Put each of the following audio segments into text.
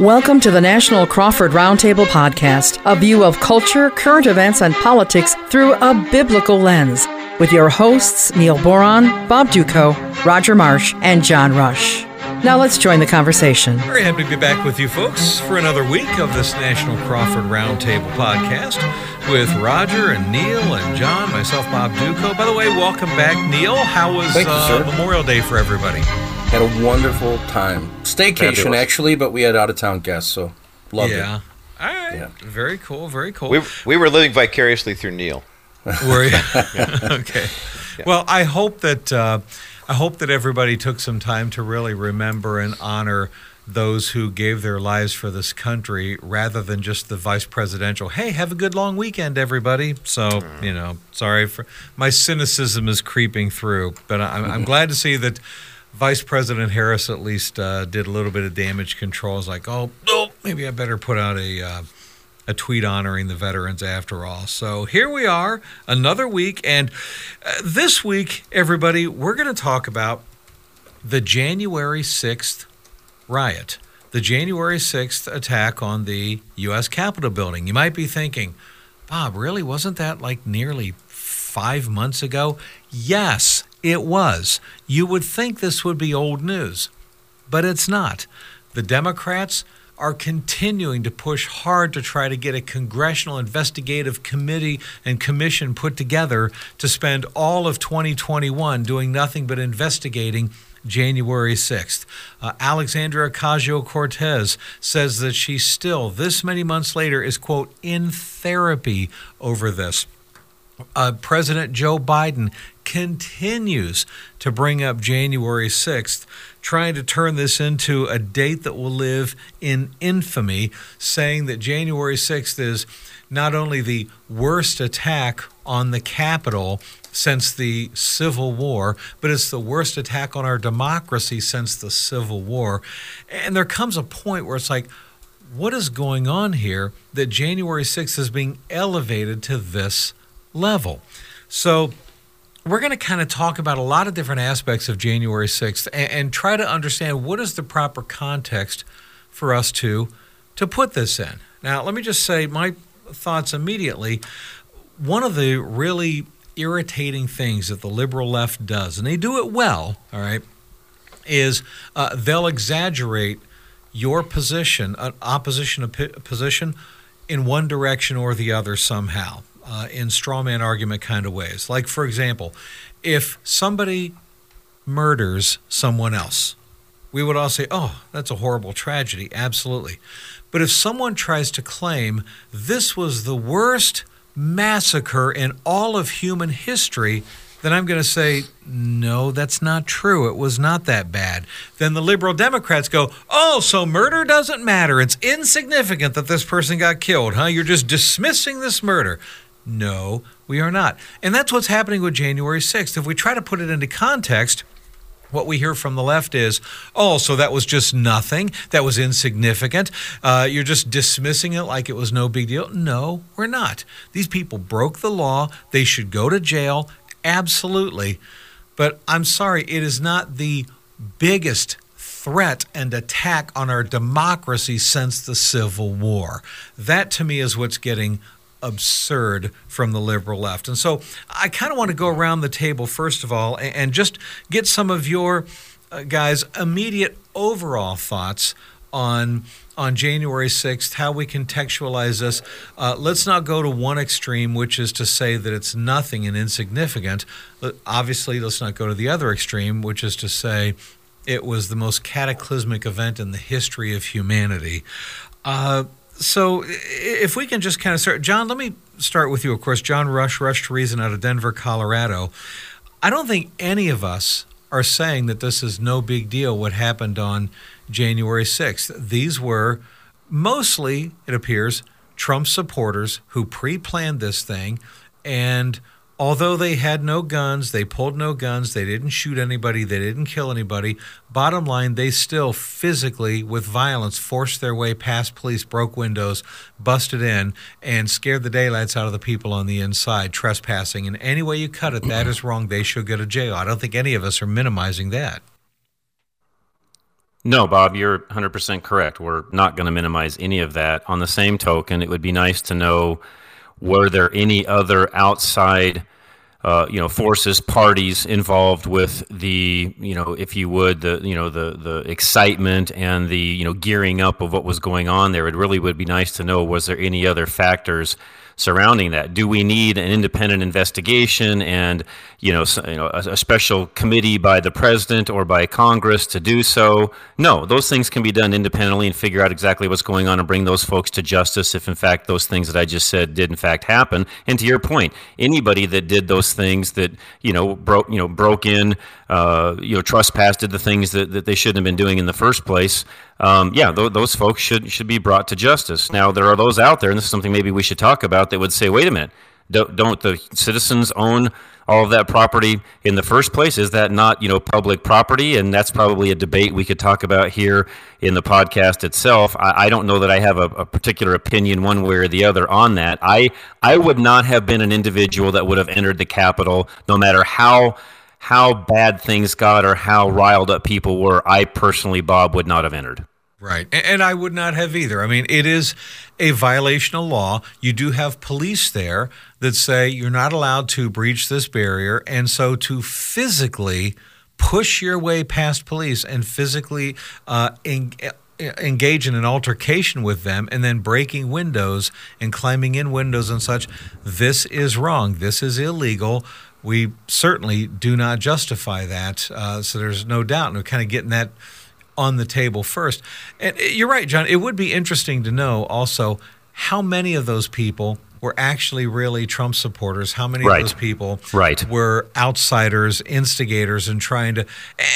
Welcome to the National Crawford Roundtable Podcast, a view of culture, current events, and politics through a biblical lens, with your hosts Neil Boron, Bob Dutko, Roger Marsh, and John Rush. Now let's join the conversation. Very happy to be back with you folks for another week of this National Crawford Roundtable podcast with Roger and Neil and John, myself, Bob Dutko. By the way, welcome back, Neil. How was you, uh. Memorial Day for everybody? Had a wonderful time. Staycation, Fabulous. actually, but we had out of town guests, so loved yeah. it. All right. Yeah. Very cool. Very cool. We, we were living vicariously through Neil. Were you? okay. Well, I hope that uh, I hope that everybody took some time to really remember and honor those who gave their lives for this country, rather than just the vice presidential. Hey, have a good long weekend, everybody. So you know, sorry for my cynicism is creeping through, but I'm, I'm glad to see that. Vice President Harris at least uh, did a little bit of damage control. It's like, oh, no, maybe I better put out a uh, a tweet honoring the veterans after all. So here we are, another week. And uh, this week, everybody, we're going to talk about the January 6th riot, the January 6th attack on the U.S. Capitol building. You might be thinking, Bob, really? Wasn't that like nearly five months ago? Yes, it was. You would think this would be old news, but it's not. The Democrats are continuing to push hard to try to get a congressional investigative committee and commission put together to spend all of 2021 doing nothing but investigating January 6th. Uh, Alexandria Ocasio Cortez says that she still, this many months later, is, quote, in therapy over this uh, President Joe Biden continues to bring up January 6th, trying to turn this into a date that will live in infamy, saying that January 6th is not only the worst attack on the Capitol since the Civil War, but it's the worst attack on our democracy since the Civil War. And there comes a point where it's like, what is going on here that January 6th is being elevated to this level? So, we're going to kind of talk about a lot of different aspects of January 6th and, and try to understand what is the proper context for us to to put this in. Now, let me just say my thoughts immediately. One of the really irritating things that the liberal left does, and they do it well, all right, is uh, they'll exaggerate your position, an opposition position, in one direction or the other somehow, uh, in straw man argument kind of ways. Like, for example, if somebody murders someone else, we would all say, oh, that's a horrible tragedy. Absolutely. But if someone tries to claim this was the worst massacre in all of human history, then I'm going to say, no, that's not true. It was not that bad. Then the liberal Democrats go, oh, so murder doesn't matter. It's insignificant that this person got killed, huh? You're just dismissing this murder. No, we are not. And that's what's happening with January 6th. If we try to put it into context, what we hear from the left is, oh, so that was just nothing. That was insignificant. Uh, you're just dismissing it like it was no big deal. No, we're not. These people broke the law. They should go to jail. Absolutely. But I'm sorry, it is not the biggest threat and attack on our democracy since the Civil War. That to me is what's getting absurd from the liberal left. And so I kind of want to go around the table, first of all, and, and just get some of your uh, guys' immediate overall thoughts on. On January 6th, how we contextualize this. Uh, let's not go to one extreme, which is to say that it's nothing and insignificant. Obviously, let's not go to the other extreme, which is to say it was the most cataclysmic event in the history of humanity. Uh, so if we can just kind of start, John, let me start with you. Of course, John Rush, Rush to Reason out of Denver, Colorado. I don't think any of us are saying that this is no big deal what happened on January 6th. These were mostly, it appears, Trump supporters who pre planned this thing. And although they had no guns, they pulled no guns, they didn't shoot anybody, they didn't kill anybody. Bottom line, they still physically, with violence, forced their way past police, broke windows, busted in, and scared the daylights out of the people on the inside, trespassing. And any way you cut it, that is wrong. They should go to jail. I don't think any of us are minimizing that. No, Bob, you're 100% correct. We're not going to minimize any of that. On the same token, it would be nice to know were there any other outside uh, you know forces parties involved with the you know if you would the you know the the excitement and the you know gearing up of what was going on there? It really would be nice to know was there any other factors surrounding that. Do we need an independent investigation and you know, you know a, a, special committee by the president or by Congress to do so? No, those things can be done independently and figure out exactly what's going on and bring those folks to justice if in fact those things that I just said did in fact happen. And to your point, anybody that did those things that you know broke you know broke in, uh, you know trespassed, did the things that, that they shouldn't have been doing in the first place um, yeah, th- those folks should should be brought to justice. Now, there are those out there, and this is something maybe we should talk about that would say, wait a minute, don't, don't the citizens own all of that property in the first place? Is that not you know public property? And that's probably a debate we could talk about here in the podcast itself. I, I don't know that I have a, a, particular opinion one way or the other on that. I I would not have been an individual that would have entered the Capitol, no matter how how bad things got or how riled up people were, I personally, Bob, would not have entered. Right. And I would not have either. I mean, it is a violation of law. You do have police there that say you're not allowed to breach this barrier. And so to physically push your way past police and physically uh, en- engage in an altercation with them and then breaking windows and climbing in windows and such, this is wrong. This is illegal we certainly do not justify that. Uh, so there's no doubt. And we're kind of getting that on the table first. And uh, you're right, John. It would be interesting to know also how many of those people were actually really Trump supporters. How many right. of those people right. were outsiders, instigators, and trying to.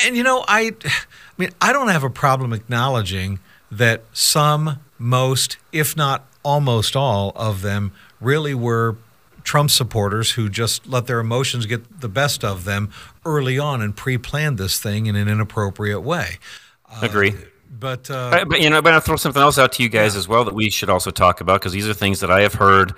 And you know, I, I mean, I don't have a problem acknowledging that some, most, if not almost all of them, really were Trump supporters who just let their emotions get the best of them early on and pre-planned this thing in an inappropriate way. Uh, Agree. But, uh, but, but you know, but I'll throw something else out to you guys yeah. as well that we should also talk about because these are things that I have heard,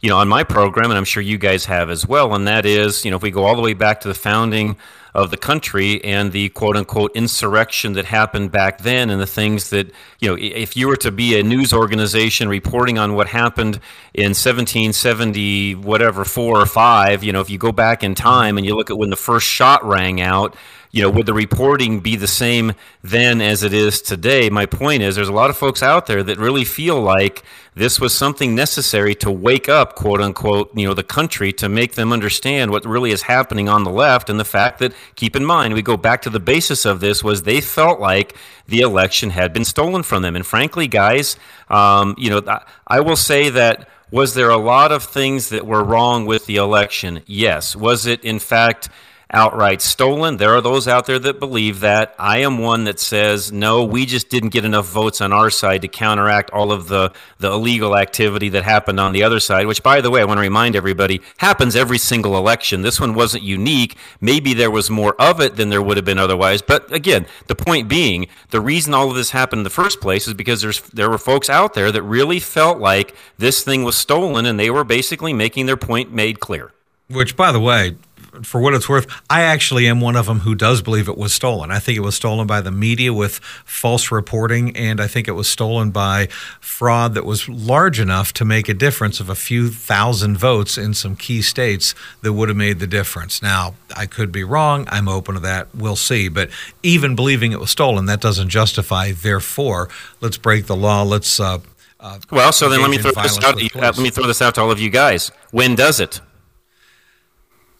you know, on my program, and I'm sure you guys have as well. And that is, you know, if we go all the way back to the founding of the country and the quote unquote insurrection that happened back then and the things that, you know, if you were to be a news organization reporting on what happened in 1770, whatever, four or five, you know, if you go back in time and you look at when the first shot rang out, you know, would the reporting be the same then as it is today? My point is, there's a lot of folks out there that really feel like this was something necessary to wake up, quote unquote, you know, the country to make them understand what really is happening on the left and the fact that, keep in mind, we go back to the basis of this was they felt like the election had been stolen from them. And frankly, guys, um, you know, I will say that was there a lot of things that were wrong with the election? Yes. Was it, in fact, outright stolen. There are those out there that believe that. I am one that says, no, we just didn't get enough votes on our side to counteract all of the, the illegal activity that happened on the other side, which, by the way, I want to remind everybody happens every single election. This one wasn't unique. Maybe there was more of it than there would have been otherwise. But again, the point being, the reason all of this happened in the first place is because there's, there were folks out there that really felt like this thing was stolen and they were basically making their point made clear. Which, by the way, for what it's worth, I actually am one of them who does believe it was stolen. I think it was stolen by the media with false reporting, and I think it was stolen by fraud that was large enough to make a difference of a few thousand votes in some key states that would have made the difference. Now, I could be wrong. I'm open to that. We'll see. But even believing it was stolen, that doesn't justify. Therefore, let's break the law. Let's. Uh, uh, well, so then let me throw this out. Uh, let me throw this out to all of you guys. When does it?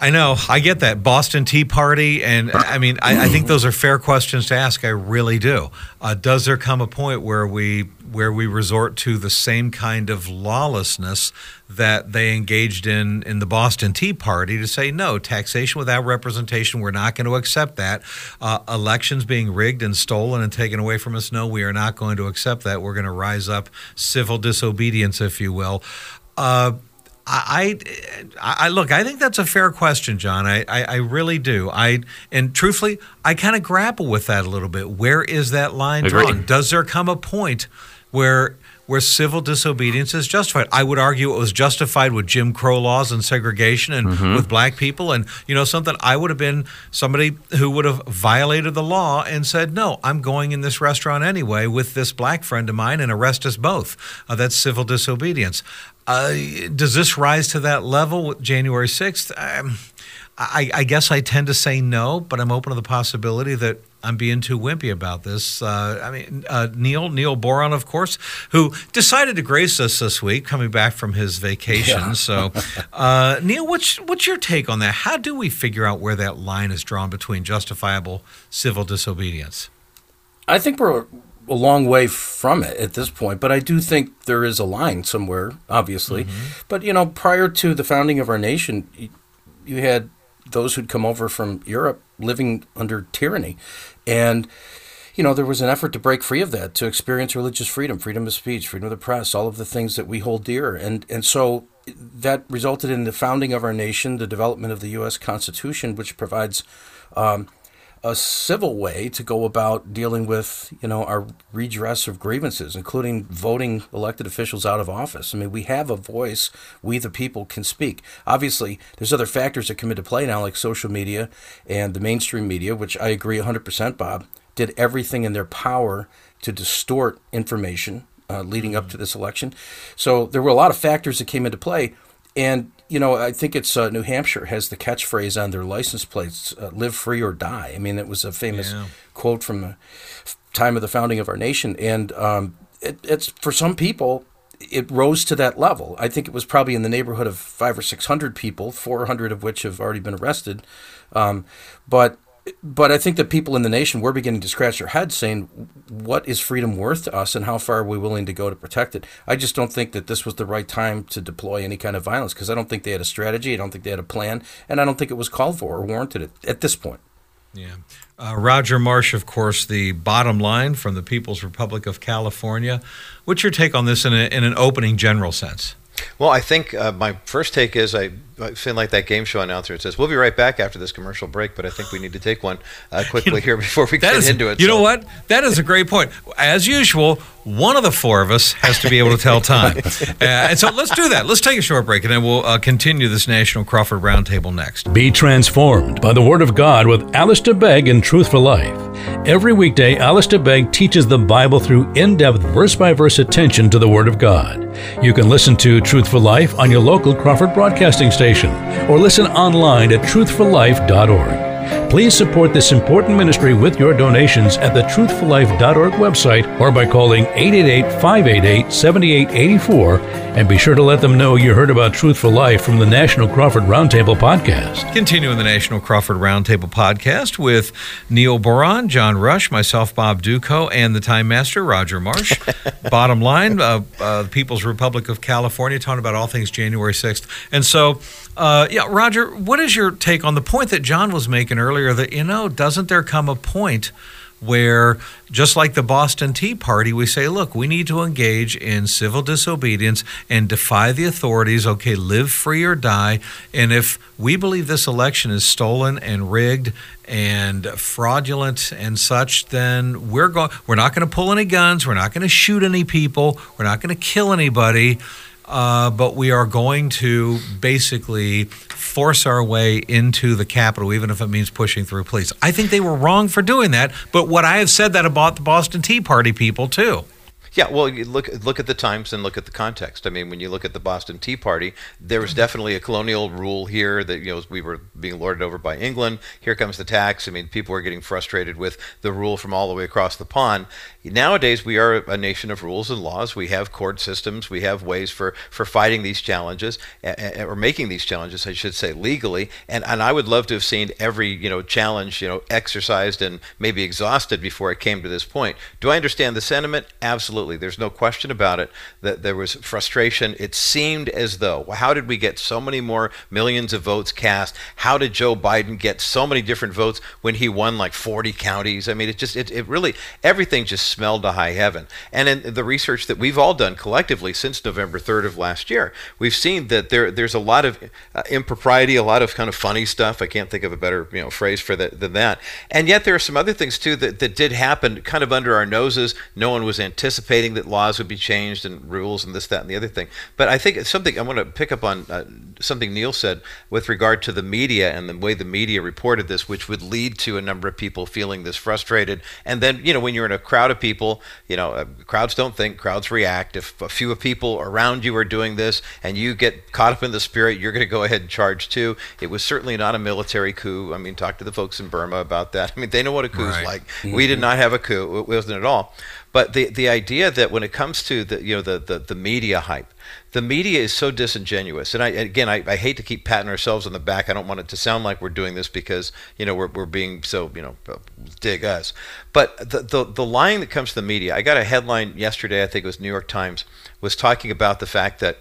I know. I get that. Boston Tea Party. And I mean, I, I think those are fair questions to ask. I really do. Uh, does there come a point where we where we resort to the same kind of lawlessness that they engaged in in the Boston Tea Party to say no taxation without representation we're not going to accept that uh, elections being rigged and stolen and taken away from us no we are not going to accept that we're going to rise up civil disobedience if you will uh, I, I, I, look. I think that's a fair question, John. I, I, I really do. I and truthfully, I kind of grapple with that a little bit. Where is that line drawn? Does there come a point where where civil disobedience is justified. I would argue it was justified with Jim Crow laws and segregation and mm-hmm. with black people. And, you know, something I would have been somebody who would have violated the law and said, no, I'm going in this restaurant anyway with this black friend of mine and arrest us both. Uh, that's civil disobedience. Uh, does this rise to that level with January 6th? Um, I, I, guess I tend to say no, but I'm open to the possibility that I'm being too wimpy about this. Uh, I mean, uh, Neil Neil Boron, of course, who decided to grace us this week, coming back from his vacation. Yeah. so, uh, Neil, what's what's your take on that? How do we figure out where that line is drawn between justifiable civil disobedience? I think we're a long way from it at this point, but I do think there is a line somewhere, obviously. Mm-hmm. But you know, prior to the founding of our nation, you had those who'd come over from Europe living under tyranny. And, you know, there was an effort to break free of that, to experience religious freedom, freedom of speech, freedom of the press, all of the things that we hold dear. And, and so that resulted in the founding of our nation, the development of the U.S. Constitution, which provides um, a civil way to go about dealing with, you know, our redress of grievances, including voting elected officials out of office. I mean, we have a voice. We, the people, can speak. Obviously, there's other factors that come into play now, like social media and the mainstream media, which I agree 100%, Bob, did everything in their power to distort information uh, leading up to this election. So there were a lot of factors that came into play. And you know, I think it's uh, New Hampshire has the catchphrase on their license plates: uh, "Live free or die." I mean, it was a famous yeah. quote from the time of the founding of our nation, and um, it, it's for some people, it rose to that level. I think it was probably in the neighborhood of five or six hundred people, four hundred of which have already been arrested. Um, but but I think that people in the nation were beginning to scratch their heads saying, what is freedom worth to us and how far are we willing to go to protect it? I just don't think that this was the right time to deploy any kind of violence because I don't think they had a strategy. I don't think they had a plan. And I don't think it was called for or warranted at, this point. Yeah. Uh, Roger Marsh, of course, the bottom line from the People's Republic of California. What's your take on this in, a, in an opening general sense? Well, I think uh, my first take is I, I feel like that game show announcer. It says we'll be right back after this commercial break, but I think we need to take one uh, quickly you know, here before we get is, into it. You so. know what? That is a great point. As usual, one of the four of us has to be able to tell time, uh, and so let's do that. Let's take a short break, and then we'll uh, continue this National Crawford Roundtable next. Be transformed by the Word of God with Alistair Begg in Truth for Life. Every weekday, Alistair Begg teaches the Bible through in-depth verse-by-verse attention to the Word of God. You can listen to Truth for Life on your local Crawford broadcasting station or listen online at truthforlife.org. Please support this important ministry with your donations at the truthforlife.org website or by calling 888-588-7884 and be sure to let them know you heard about Truth for Life from the National Crawford Roundtable podcast. Continuing the National Crawford Roundtable podcast with Neil Boron, John Rush, myself, Bob Dutko, and the Time Master, Roger Marsh. Bottom line, uh, uh, the People's Republic of California, talking about all things January 6th. And so, uh, yeah, Roger, what is your take on the point that John was making earlier that, you know, doesn't there come a point where, just like the Boston Tea Party, we say, look, we need to engage in civil disobedience and defy the authorities. Okay, live free or die. And if we believe this election is stolen and rigged and fraudulent and such, then we're going. We're not going to pull any guns. We're not going to shoot any people. We're not going to kill anybody uh, but we are going to basically force our way into the Capitol, even if it means pushing through police. I think they were wrong for doing that, but what I have said that about the Boston Tea Party people too. Yeah, well, look look at the times and look at the context. I mean, when you look at the Boston Tea Party, there was definitely a colonial rule here that you know we were being lorded over by England. Here comes the tax. I mean, people were getting frustrated with the rule from all the way across the pond. Nowadays, we are a nation of rules and laws. We have court systems. We have ways for for fighting these challenges or making these challenges, I should say, legally. And and I would love to have seen every you know challenge you know exercised and maybe exhausted before it came to this point. Do I understand the sentiment? Absolutely absolutely. There's no question about it that there was frustration. It seemed as though, how did we get so many more millions of votes cast? How did Joe Biden get so many different votes when he won like 40 counties? I mean, it just, it, it really, everything just smelled to high heaven. And in the research that we've all done collectively since November 3rd of last year, we've seen that there, there's a lot of uh, impropriety, a lot of kind of funny stuff. I can't think of a better you know phrase for that than that. And yet there are some other things too that, that did happen kind of under our noses. No one was anticipating anticipating that laws would be changed and rules and this, that, and the other thing. But I think it's something I want to pick up on uh, something Neil said with regard to the media and the way the media reported this, which would lead to a number of people feeling this frustrated. And then, you know, when you're in a crowd of people, you know, uh, crowds don't think, crowds react. If a few of people around you are doing this and you get caught up in the spirit, you're going to go ahead and charge too. It was certainly not a military coup. I mean, talk to the folks in Burma about that. I mean, they know what a coup is right. like. Mm-hmm. We did not have a coup. It wasn't at all. But the the idea that when it comes to the you know the, the, the media hype, the media is so disingenuous. And I again I, I hate to keep patting ourselves on the back. I don't want it to sound like we're doing this because you know we're, we're being so you know uh, dig us. But the, the the lying that comes to the media. I got a headline yesterday. I think it was New York Times was talking about the fact that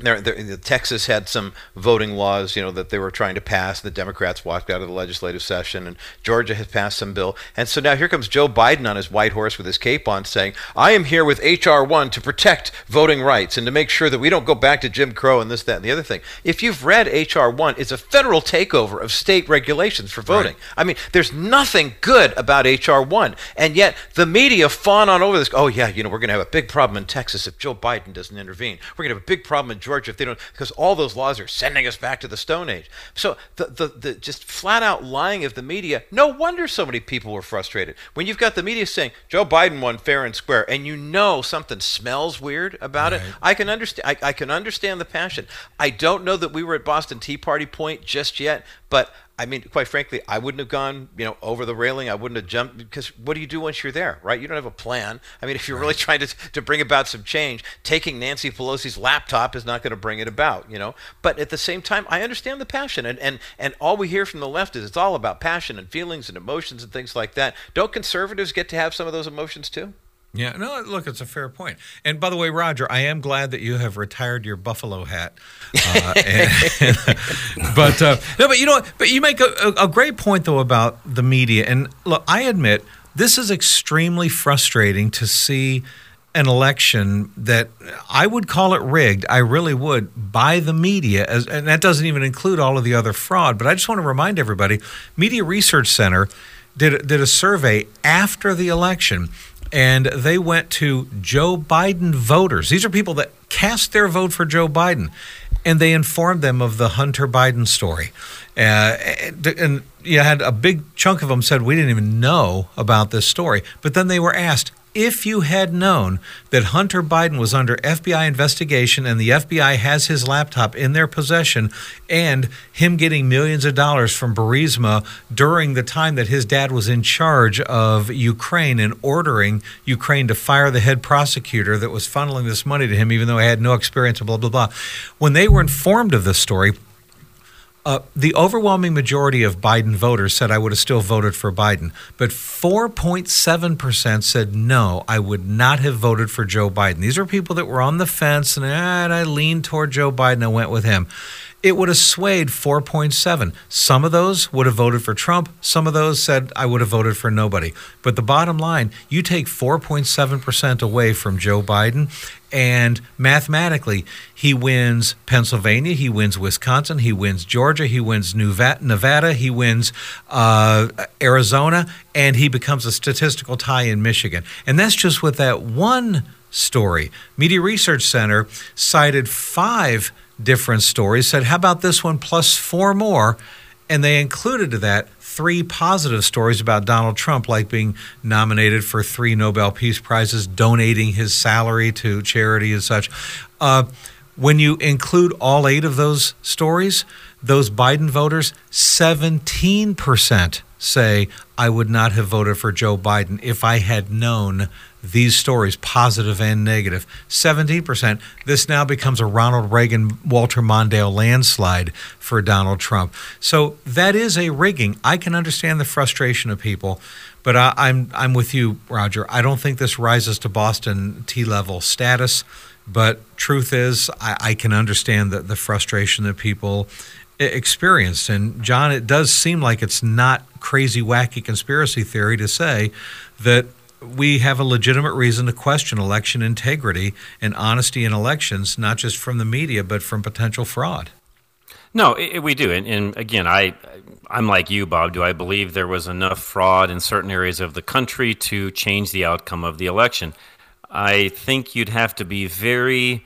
there, there, Texas had some voting laws, you know, that they were trying to pass. The Democrats walked out of the legislative session, and Georgia has passed some bill. And so now here comes Joe Biden on his white horse with his cape on, saying, "I am here with HR one to protect voting rights and to make sure that we don't go back to Jim Crow and this, that, and the other thing." If you've read HR one, it's a federal takeover of state regulations for voting. Right. I mean, there's nothing good about HR one, and yet the media fawn on over this. Oh yeah, you know, we're going to have a big problem in Texas if Joe Biden doesn't intervene. We're going to have a big problem in Georgia if they don't, because all those laws are sending us back to the Stone Age. So the, the, the just flat out lying of the media, no wonder so many people were frustrated. When you've got the media saying Joe Biden won fair and square, and you know something smells weird about right. it, I can understand. I, I can understand the passion. I don't know that we were at Boston Tea Party point just yet, but I mean, quite frankly, I wouldn't have gone, you know, over the railing. I wouldn't have jumped because what do you do once you're there, right? You don't have a plan. I mean, if you're really trying to to bring about some change, taking Nancy Pelosi's laptop is not going to bring it about, you know. But at the same time, I understand the passion, and and and all we hear from the left is it's all about passion and feelings and emotions and things like that. Don't conservatives get to have some of those emotions too? Yeah, no, look, it's a fair point. And by the way, Roger, I am glad that you have retired your buffalo hat. Uh, and, but uh, no, but you know, but you make a, a great point though about the media. And look, I admit this is extremely frustrating to see an election that I would call it rigged. I really would by the media, as, and that doesn't even include all of the other fraud. But I just want to remind everybody: Media Research Center did did a survey after the election and they went to Joe Biden voters. These are people that cast their vote for Joe Biden, and they informed them of the Hunter Biden story. Uh, and, and you had a big chunk of them said we didn't even know about this story, but then they were asked, if you had known that Hunter Biden was under FBI investigation and the FBI has his laptop in their possession and him getting millions of dollars from Burisma during the time that his dad was in charge of Ukraine and ordering Ukraine to fire the head prosecutor that was funneling this money to him, even though he had no experience and blah, blah, blah. When they were informed of this story, uh, the overwhelming majority of Biden voters said I would have still voted for Biden, but 4.7% said no, I would not have voted for Joe Biden. These are people that were on the fence and, ah, and I leaned toward Joe Biden. I went with him it would have swayed 4.7. Some of those would have voted for Trump. Some of those said, I would have voted for nobody. But the bottom line, you take 4.7% away from Joe Biden, and mathematically, he wins Pennsylvania, he wins Wisconsin, he wins Georgia, he wins Nevada, he wins uh, Arizona, and he becomes a statistical tie in Michigan. And that's just with that one story. Media Research Center cited five different stories, said, How about this one plus four more? And they included to that three positive stories about Donald Trump, like being nominated for three Nobel Peace Prizes, donating his salary to charity and such. Uh, when you include all eight of those stories, those Biden voters, 17% say, I would not have voted for Joe Biden if I had known these stories, positive and negative. 17%. This now becomes a Ronald Reagan, Walter Mondale landslide for Donald Trump. So that is a rigging. I can understand the frustration of people, but I, I'm, I'm with you, Roger. I don't think this rises to Boston Tea level status. But truth is, I, I can understand the, the frustration that people experienced. And John, it does seem like it's not crazy, wacky conspiracy theory to say that we have a legitimate reason to question election integrity and honesty in elections, not just from the media, but from potential fraud. No, it, we do, and, and, again, I, I'm like you, Bob. Do I believe there was enough fraud in certain areas of the country to change the outcome of the election? I think you'd have to be very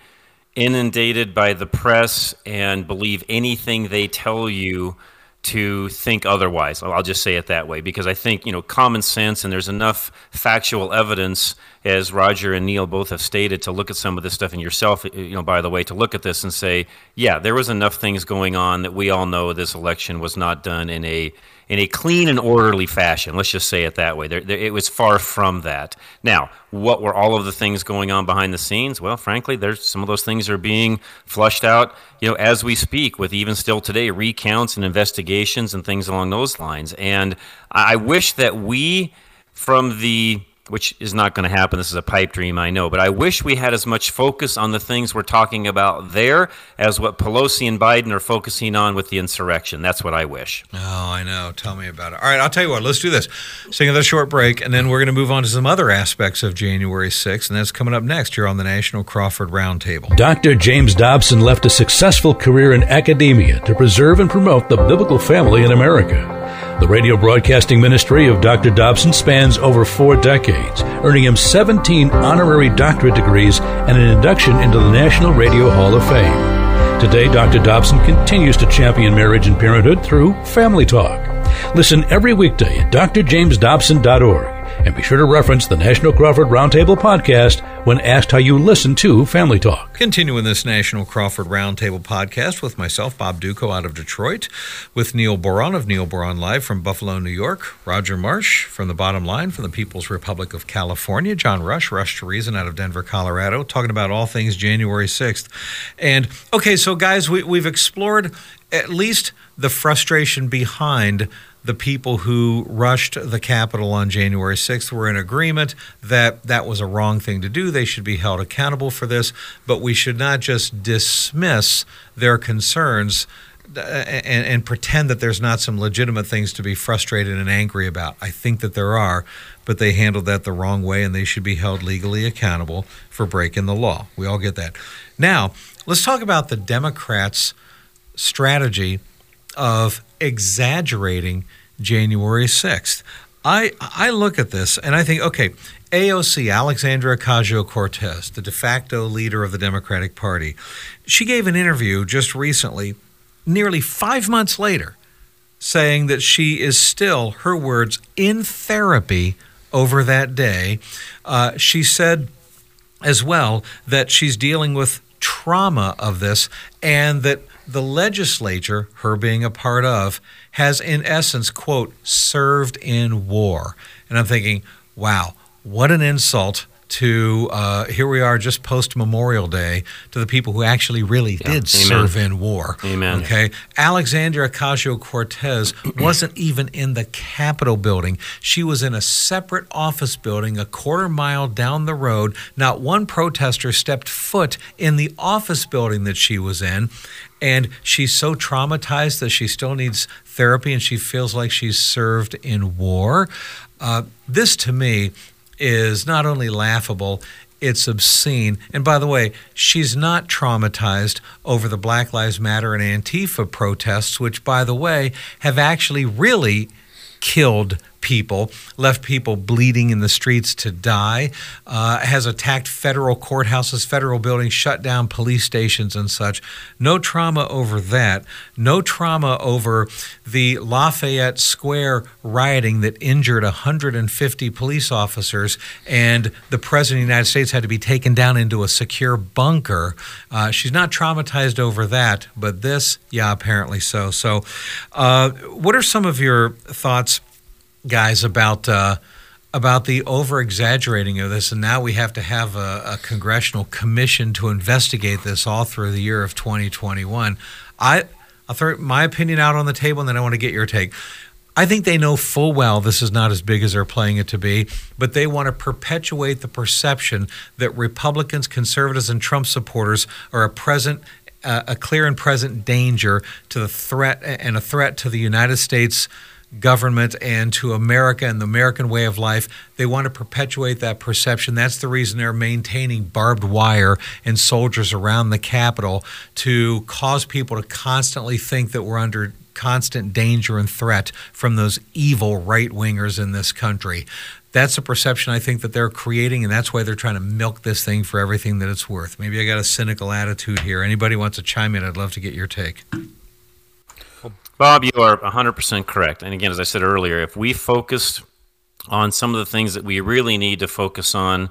inundated by the press and believe anything they tell you to think otherwise. I'll just say it that way because I think, you know, common sense and there's enough factual evidence as Roger and Neil both have stated to look at some of this stuff and yourself, you know, by the way, to look at this and say, yeah, there was enough things going on that we all know this election was not done in a in a clean and orderly fashion. Let's just say it that way. There, there, it was far from that. Now, what were all of the things going on behind the scenes? Well, frankly, there's some of those things are being flushed out, you know, as we speak, with even still today recounts and investigations and things along those lines. And I wish that we, from the which is not going to happen. This is a pipe dream, I know. But I wish we had as much focus on the things we're talking about there as what Pelosi and Biden are focusing on with the insurrection. That's what I wish. Oh, I know. Tell me about it. All right, I'll tell you what. Let's do this. Let's take another short break, and then we're going to move on to some other aspects of January 6th, and that's coming up next here on the National Crawford Roundtable. Dr. James Dobson left a successful career in academia to preserve and promote the biblical family in America. The radio broadcasting ministry of Dr. Dobson spans over four decades, earning him 17 honorary doctorate degrees and an induction into the National Radio Hall of Fame. Today, Dr. Dobson continues to champion marriage and parenthood through Family Talk. Listen every weekday at drjamesdobson.org and be sure to reference the National Crawford Roundtable podcast when asked how you listen to Family Talk. Continuing this National Crawford Roundtable podcast with myself, Bob Dutko, out of Detroit, with Neil Boron of Neil Boron Live from Buffalo, New York, Roger Marsh from the Bottom Line from the People's Republic of California, John Rush, Rush to Reason out of Denver, Colorado, talking about all things January 6th. And okay, so guys, we, we've explored at least the frustration behind the people who rushed the Capitol on January 6th were in agreement that that was a wrong thing to do. They should be held accountable for this, but we should not just dismiss their concerns uh, and, and, pretend that there's not some legitimate things to be frustrated and angry about. I think that there are, but they handled that the wrong way and they should be held legally accountable for breaking the law. We all get that. Now, let's talk about the Democrats' strategy of exaggerating January 6th. I, I look at this and I think, okay, AOC, Alexandria Ocasio Cortez, the de facto leader of the Democratic Party, she gave an interview just recently, nearly five months later, saying that she is still, her words, in therapy over that day. Uh, she said as well that she's dealing with trauma of this and that the legislature, her being a part of, has in essence, quote, served in war. And I'm thinking, wow, what an insult to uh, here we are just post Memorial Day to the people who actually really yeah. did Amen. serve in war. Amen. Okay, Alexandria Ocasio Cortez wasn't even in the Capitol building. She was in a separate office building a quarter mile down the road. Not one protester stepped foot in the office building that she was in. And she's so traumatized that she still needs therapy and she feels like she's served in war. Uh, this to me is not only laughable, it's obscene. And by the way, she's not traumatized over the Black Lives Matter and Antifa protests, which, by the way, have actually really killed people, left people bleeding in the streets to die, uh, has attacked federal courthouses, federal buildings, shut down police stations, and such. No trauma over that. No trauma over the Lafayette Square rioting that injured 150 police officers, and the President of the United States had to be taken down into a secure bunker. Uh, she's not traumatized over that, but this, yeah, apparently so. So, uh, what are some of your thoughts? Guys about uh, about the over exaggerating of this, and now we have to have a, a, congressional commission to investigate this all through the year of 2021. I I'll throw my opinion out on the table, and then I want to get your take. I think they know full well this is not as big as they're playing it to be, but they want to perpetuate the perception that Republicans, conservatives, and Trump supporters are a present uh, a clear and present danger to the threat and a threat to the United States government and to America and the American way of life. They want to perpetuate that perception. That's the reason they're maintaining barbed wire and soldiers around the Capitol to cause people to constantly think that we're under constant danger and threat from those evil right wingers in this country. that's a perception I think that they're creating, and that's why they're trying to milk this thing for everything that it's worth. Maybe I got a cynical attitude here. Anybody wants to chime in? I'd love to get your take. Bob, you are 100% correct. And again, as I said earlier, if we focused on some of the things that we really need to focus on,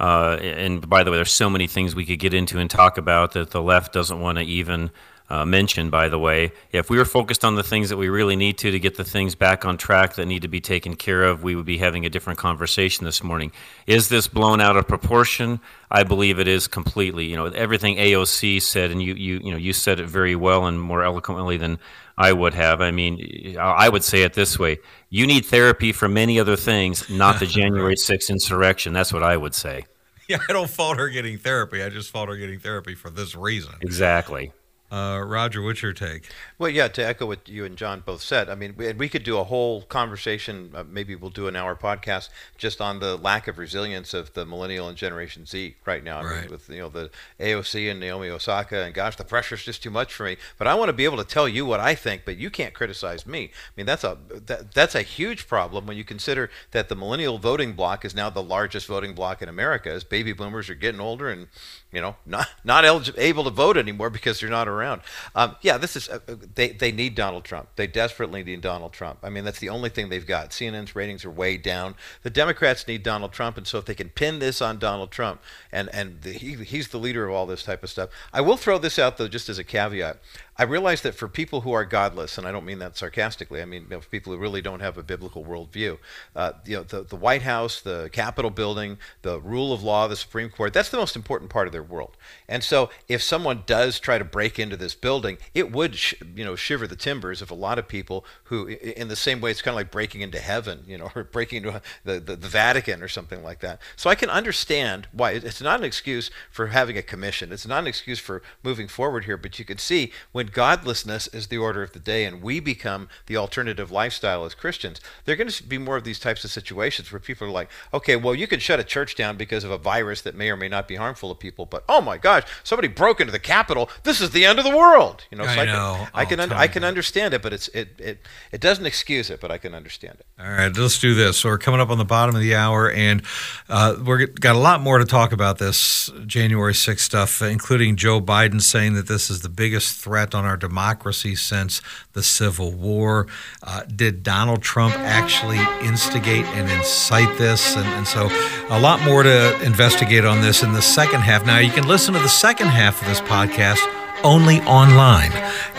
uh, and by the way, there's so many things we could get into and talk about that the left doesn't want to even uh, mention, by the way. If we were focused on the things that we really need to to get the things back on track that need to be taken care of, we would be having a different conversation this morning. Is this blown out of proportion? I believe it is completely. You know, everything AOC said, and you, you, you know, you said it very well and more eloquently than I would have. I mean, I would say it this way you need therapy for many other things, not the January 6th insurrection. That's what I would say. Yeah, I don't fault her getting therapy. I just fault her getting therapy for this reason. Exactly. Uh, Roger, what's your take? Well, yeah, to echo what you and John both said, I mean, we, we could do a whole conversation. Uh, maybe we'll do an hour podcast just on the lack of resilience of the millennial and Generation Z right now. I right. mean, with you know the AOC and Naomi Osaka, and gosh, the pressure's just too much for me. But I want to be able to tell you what I think, but you can't criticize me. I mean, that's a that, that's a huge problem when you consider that the millennial voting bloc is now the largest voting bloc in America, as baby boomers are getting older and you know, not not able to vote anymore because they're not around. Um, yeah, this is uh, they they need Donald Trump. They desperately need Donald Trump. I mean, that's the only thing they've got. CNN's ratings are way down. The Democrats need Donald Trump, and so if they can pin this on Donald Trump, and and the, he he's the leader of all this type of stuff. I will throw this out though, just as a caveat. I realize that for people who are godless, and I don't mean that sarcastically, I mean you know, for people who really don't have a biblical worldview, uh, you know, the, the White House, the Capitol building, the rule of law, the Supreme Court, that's the most important part of their world. And so if someone does try to break into this building, it would, sh- you know, shiver the timbers of a lot of people who, in the same way, it's kind of like breaking into heaven, you know, or breaking into the, the, the Vatican or something like that. So I can understand why. It's not an excuse for having a commission. It's not an excuse for moving forward here, but you can see when godlessness is the order of the day and we become the alternative lifestyle as Christians, there are going to be more of these types of situations where people are like, okay, well, you can shut a church down because of a virus that may or may not be harmful to people, but oh my gosh, somebody broke into the Capitol. This is the end of the world. You know, so I, I know. I can, I can, I can understand it, but it's it, it it doesn't excuse it, but I can understand it. All right, let's do this. So we're coming up on the bottom of the hour, and uh, we've got a lot more to talk about this January 6th stuff, including Joe Biden saying that this is the biggest threat on our democracy since the Civil War. Uh, did Donald Trump actually instigate and incite this? And, and, so a lot more to investigate on this in the second half. Now, you can listen to the second half of this podcast only online.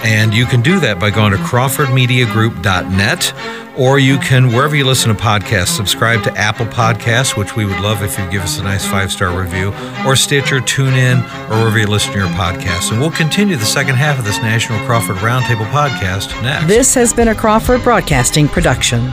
And you can do that by going to crawfordmediagroup.net or you can, wherever you listen to podcasts, subscribe to Apple Podcasts, which we would love if you give us a nice five star review, or Stitcher, TuneIn, or wherever you listen to your podcasts. And we'll continue the second half of this National Crawford Roundtable podcast next. This has been a Crawford Broadcasting production.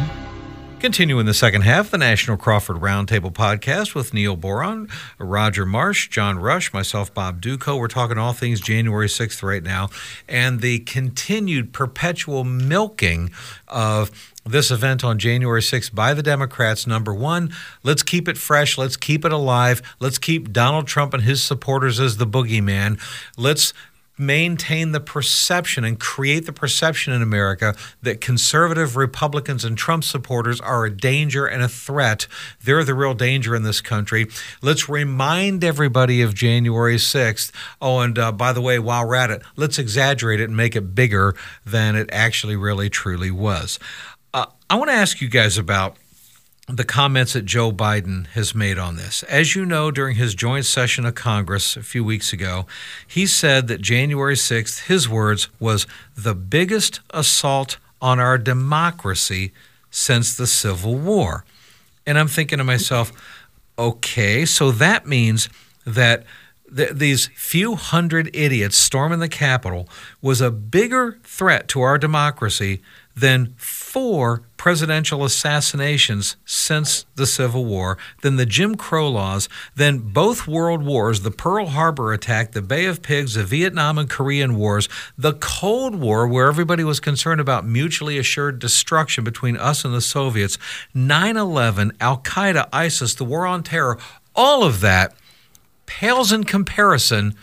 Continue in the second half, the National Crawford Roundtable podcast with Neil Boron, Roger Marsh, John Rush, myself, Bob Dutko. We're talking all things January 6th right now and the continued perpetual milking of this event on January 6th by the Democrats. Number one, let's keep it fresh. Let's keep it alive. Let's keep Donald Trump and his supporters as the boogeyman. Let's maintain the perception and create the perception in America that conservative Republicans and Trump supporters are a danger and a threat. They're the real danger in this country. Let's remind everybody of January 6th. Oh, and uh, by the way, while we're at it, let's exaggerate it and make it bigger than it actually really truly was. Uh, I want to ask you guys about the comments that Joe Biden has made on this. As you know, during his joint session of Congress a few weeks ago, he said that January 6th, his words, was the biggest assault on our democracy since the Civil War. And I'm thinking to myself, okay, so that means that th- these few hundred idiots storming the Capitol was a bigger threat to our democracy than four presidential assassinations since the Civil War, than the Jim Crow laws, than both world wars, the Pearl Harbor attack, the Bay of Pigs, the Vietnam and Korean wars, the Cold War, where everybody was concerned about mutually assured destruction between us and the Soviets, 9 11, Al Qaeda, ISIS, the war on terror, all of that pales in comparison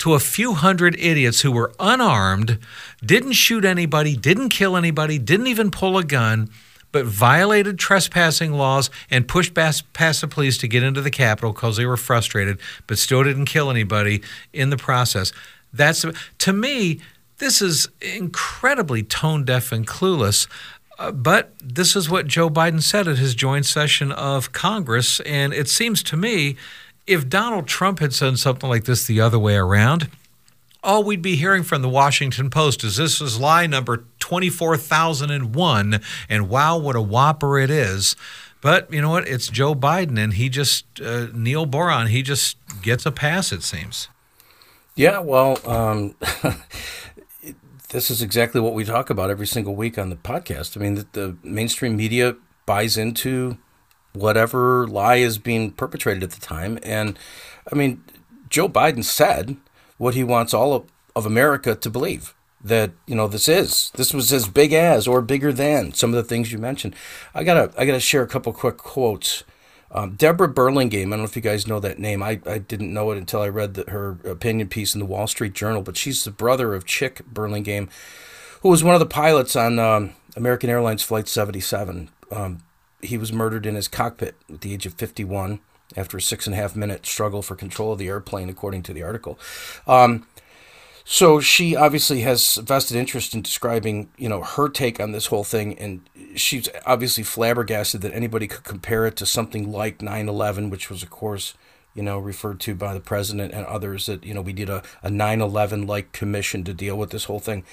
to a few hundred idiots who were unarmed, didn't shoot anybody, didn't kill anybody, didn't even pull a gun, but violated trespassing laws and pushed past, the police to get into the Capitol because they were frustrated, but still didn't kill anybody in the process. That's to me, this is incredibly tone deaf and clueless. Uh, but this is what Joe Biden said at his joint session of Congress, and it seems to me if Donald Trump had said something like this the other way around, all we'd be hearing from the Washington Post is this is lie number 24,001, and wow, what a whopper it is. But you know what? It's Joe Biden, and he just, uh, Neil Boron, he just gets a pass, it seems. Yeah, well, um, this is exactly what we talk about every single week on the podcast. I mean, the, the mainstream media buys into whatever lie is being perpetrated at the time. And I mean, Joe Biden said what he wants all of, of America to believe that you know this is this was as big as or bigger than some of the things you mentioned. I gotta I gotta share a couple quick quotes. Um, Deborah Burlingame, I don't know if you guys know that name. I, I didn't know it until I read the, her opinion piece in the Wall Street Journal, but she's the brother of Chic Burlingame, who was one of the pilots on um, American Airlines Flight 77. Um, he was murdered in his cockpit at the age of 51 after a six and a half minute struggle for control of the airplane, according to the article. Um, so she obviously has vested interest in describing, you know, her take on this whole thing, and she's obviously flabbergasted that anybody could compare it to something like 9/11, which was, of course, you know, referred to by the president and others that you know we did a, a 9/11 like commission to deal with this whole thing.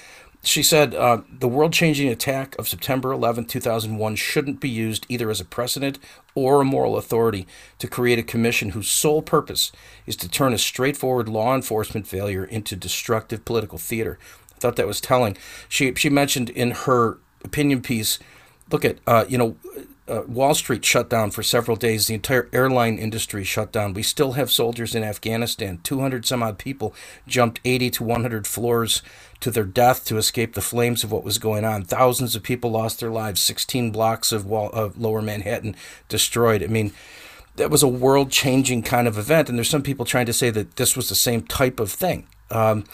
She said uh, the world changing attack of September 11, 2001 shouldn't be used either as a precedent or a moral authority to create a commission whose sole purpose is to turn a straightforward law enforcement failure into destructive political theater. I thought that was telling. She, she mentioned in her opinion piece look at, uh, you know, uh, Wall Street shut down for several days. The entire airline industry shut down. We still have soldiers in Afghanistan. 200 some odd people jumped 80 to 100 floors to their death to escape the flames of what was going on. Thousands of people lost their lives. 16 blocks of, wall, of lower Manhattan destroyed. I mean, that was a world changing kind of event. And there's some people trying to say that this was the same type of thing. Um,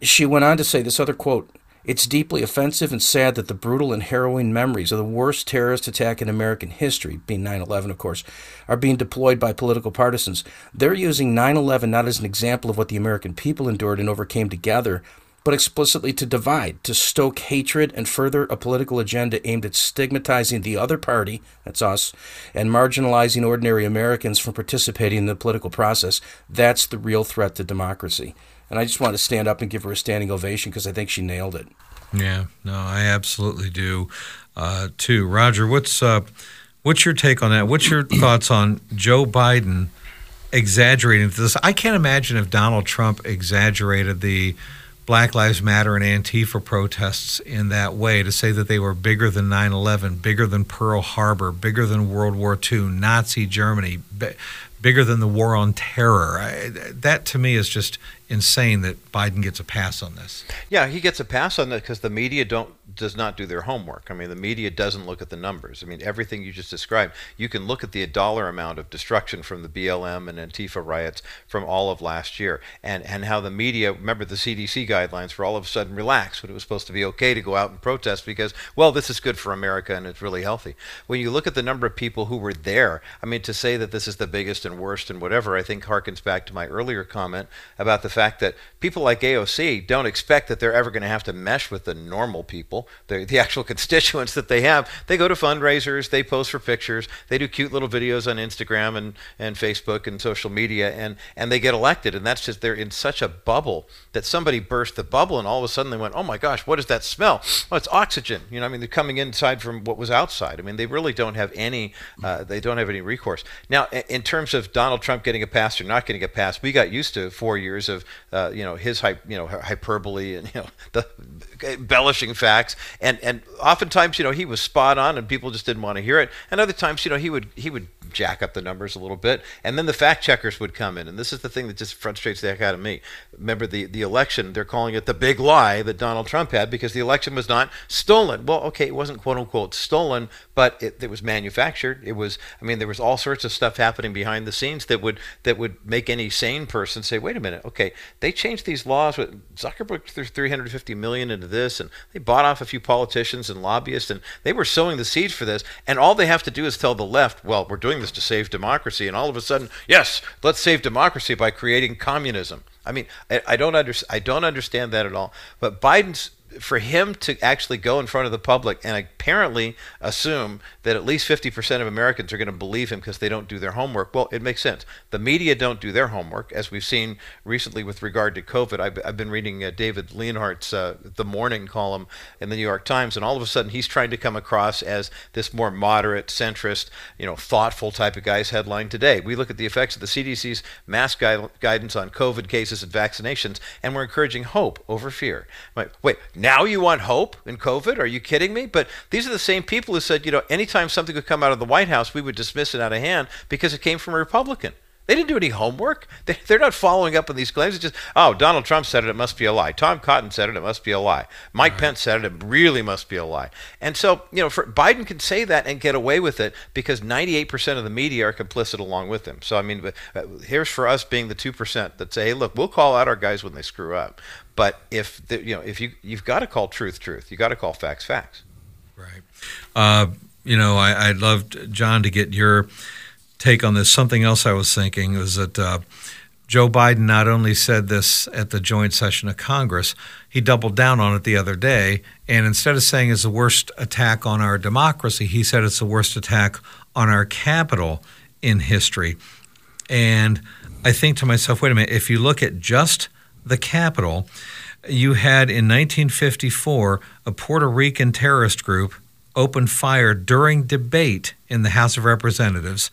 she went on to say this other quote it's deeply offensive and sad that the brutal and harrowing memories of the worst terrorist attack in American history, being 9 11, of course, are being deployed by political partisans. They're using 9 11 not as an example of what the American people endured and overcame together, but explicitly to divide, to stoke hatred and further a political agenda aimed at stigmatizing the other party, that's us, and marginalizing ordinary Americans from participating in the political process. That's the real threat to democracy. And I just want to stand up and give her a standing ovation because I think she nailed it. Yeah, no, I absolutely do uh, too. Roger, what's uh, what's your take on that? What's your thoughts on Joe Biden exaggerating this? I can't imagine if Donald Trump exaggerated the Black Lives Matter and Antifa protests in that way to say that they were bigger than 9 11, bigger than Pearl Harbor, bigger than World War II, Nazi Germany, bigger than the war on terror. I, that to me is just insane that Biden gets a pass on this. Yeah, he gets a pass on that because the media don't does not do their homework. I mean, the media doesn't look at the numbers. I mean, everything you just described, you can look at the dollar amount of destruction from the BLM and Antifa riots from all of last year, and and how the media remember the CDC guidelines were all of a sudden relaxed when it was supposed to be okay to go out and protest because well, this is good for America and it's really healthy. When you look at the number of people who were there, I mean, to say that this is the biggest and worst and whatever, I think harkens back to my earlier comment about the fact that people like AOC don't expect that they're ever going to have to mesh with the normal people, the, the actual constituents that they have. They go to fundraisers, they post for pictures, they do cute little videos on Instagram and, and Facebook and social media, and, and they get elected. And that's just, they're in such a bubble that somebody burst the bubble and all of a sudden they went, oh my gosh, what is that smell? Well, it's oxygen. You know, I mean, they're coming inside from what was outside. I mean, they really don't have any, uh, they don't have any recourse. Now, in terms of Donald Trump getting a pass or not getting a pass, we got used to four years of, uh, you know, his you know, hyperbole and, you know, the embellishing facts. And, and oftentimes, you know, he was spot on and people just didn't want to hear it. And other times, you know, he would, he would jack up the numbers a little bit, and then the fact checkers would come in, and this is the thing that just frustrates the heck out of me. Remember the the election? They're calling it the big lie that Donald Trump had because the election was not stolen. Well, okay, it wasn't quote unquote stolen, but it, it was manufactured. It was, I mean, there was all sorts of stuff happening behind the scenes that would that would make any sane person say, wait a minute, okay, they changed these laws. With Zuckerberg threw 350 million into this, and they bought off a few politicians and lobbyists, and they were sowing the seeds for this. And all they have to do is tell the left, well, we're doing this to save democracy, and all of a sudden, yes, let's save democracy by creating communism. I mean, I, I don't under, I don't understand that at all. But Biden's for him to actually go in front of the public and apparently assume that at least 50% of Americans are going to believe him because they don't do their homework, well, it makes sense. The media don't do their homework, as we've seen recently with regard to COVID. I've, I've been reading uh, David Leonhardt's uh, The Morning column in the New York Times, and all of a sudden he's trying to come across as this more moderate, centrist, you know, thoughtful type of guy's headline today. We look at the effects of the CDC's mass gui- guidance on COVID cases and vaccinations, and we're encouraging hope over fear. Wait, now you want hope in COVID? Are you kidding me? But these are the same people who said, you know, anytime something would come out of the White House, we would dismiss it out of hand because it came from a Republican. They didn't do any homework. They, are not following up on these claims. It's just, oh, Donald Trump said it, it must be a lie. Tom Cotton said it, it must be a lie. Mike right. Pence said it, it really must be a lie. And so, you know, for, Biden can say that and get away with it because 98% of the media are complicit along with him. So, I mean, uh, here's for us being the 2% that say, hey, look, we'll call out our guys when they screw up. But if the, you know, if you you've got to call truth truth, you've got to call facts facts. Right. Uh, you know, I, would love John to get your take on this. Something else I was thinking was that uh, Joe Biden not only said this at the joint session of Congress, he doubled down on it the other day. And instead of saying it's the worst attack on our democracy, he said it's the worst attack on our capital in history. And I think to myself, wait a minute, if you look at just the capital, you had in 1954 a Puerto Rican terrorist group open fire during debate in the House of Representatives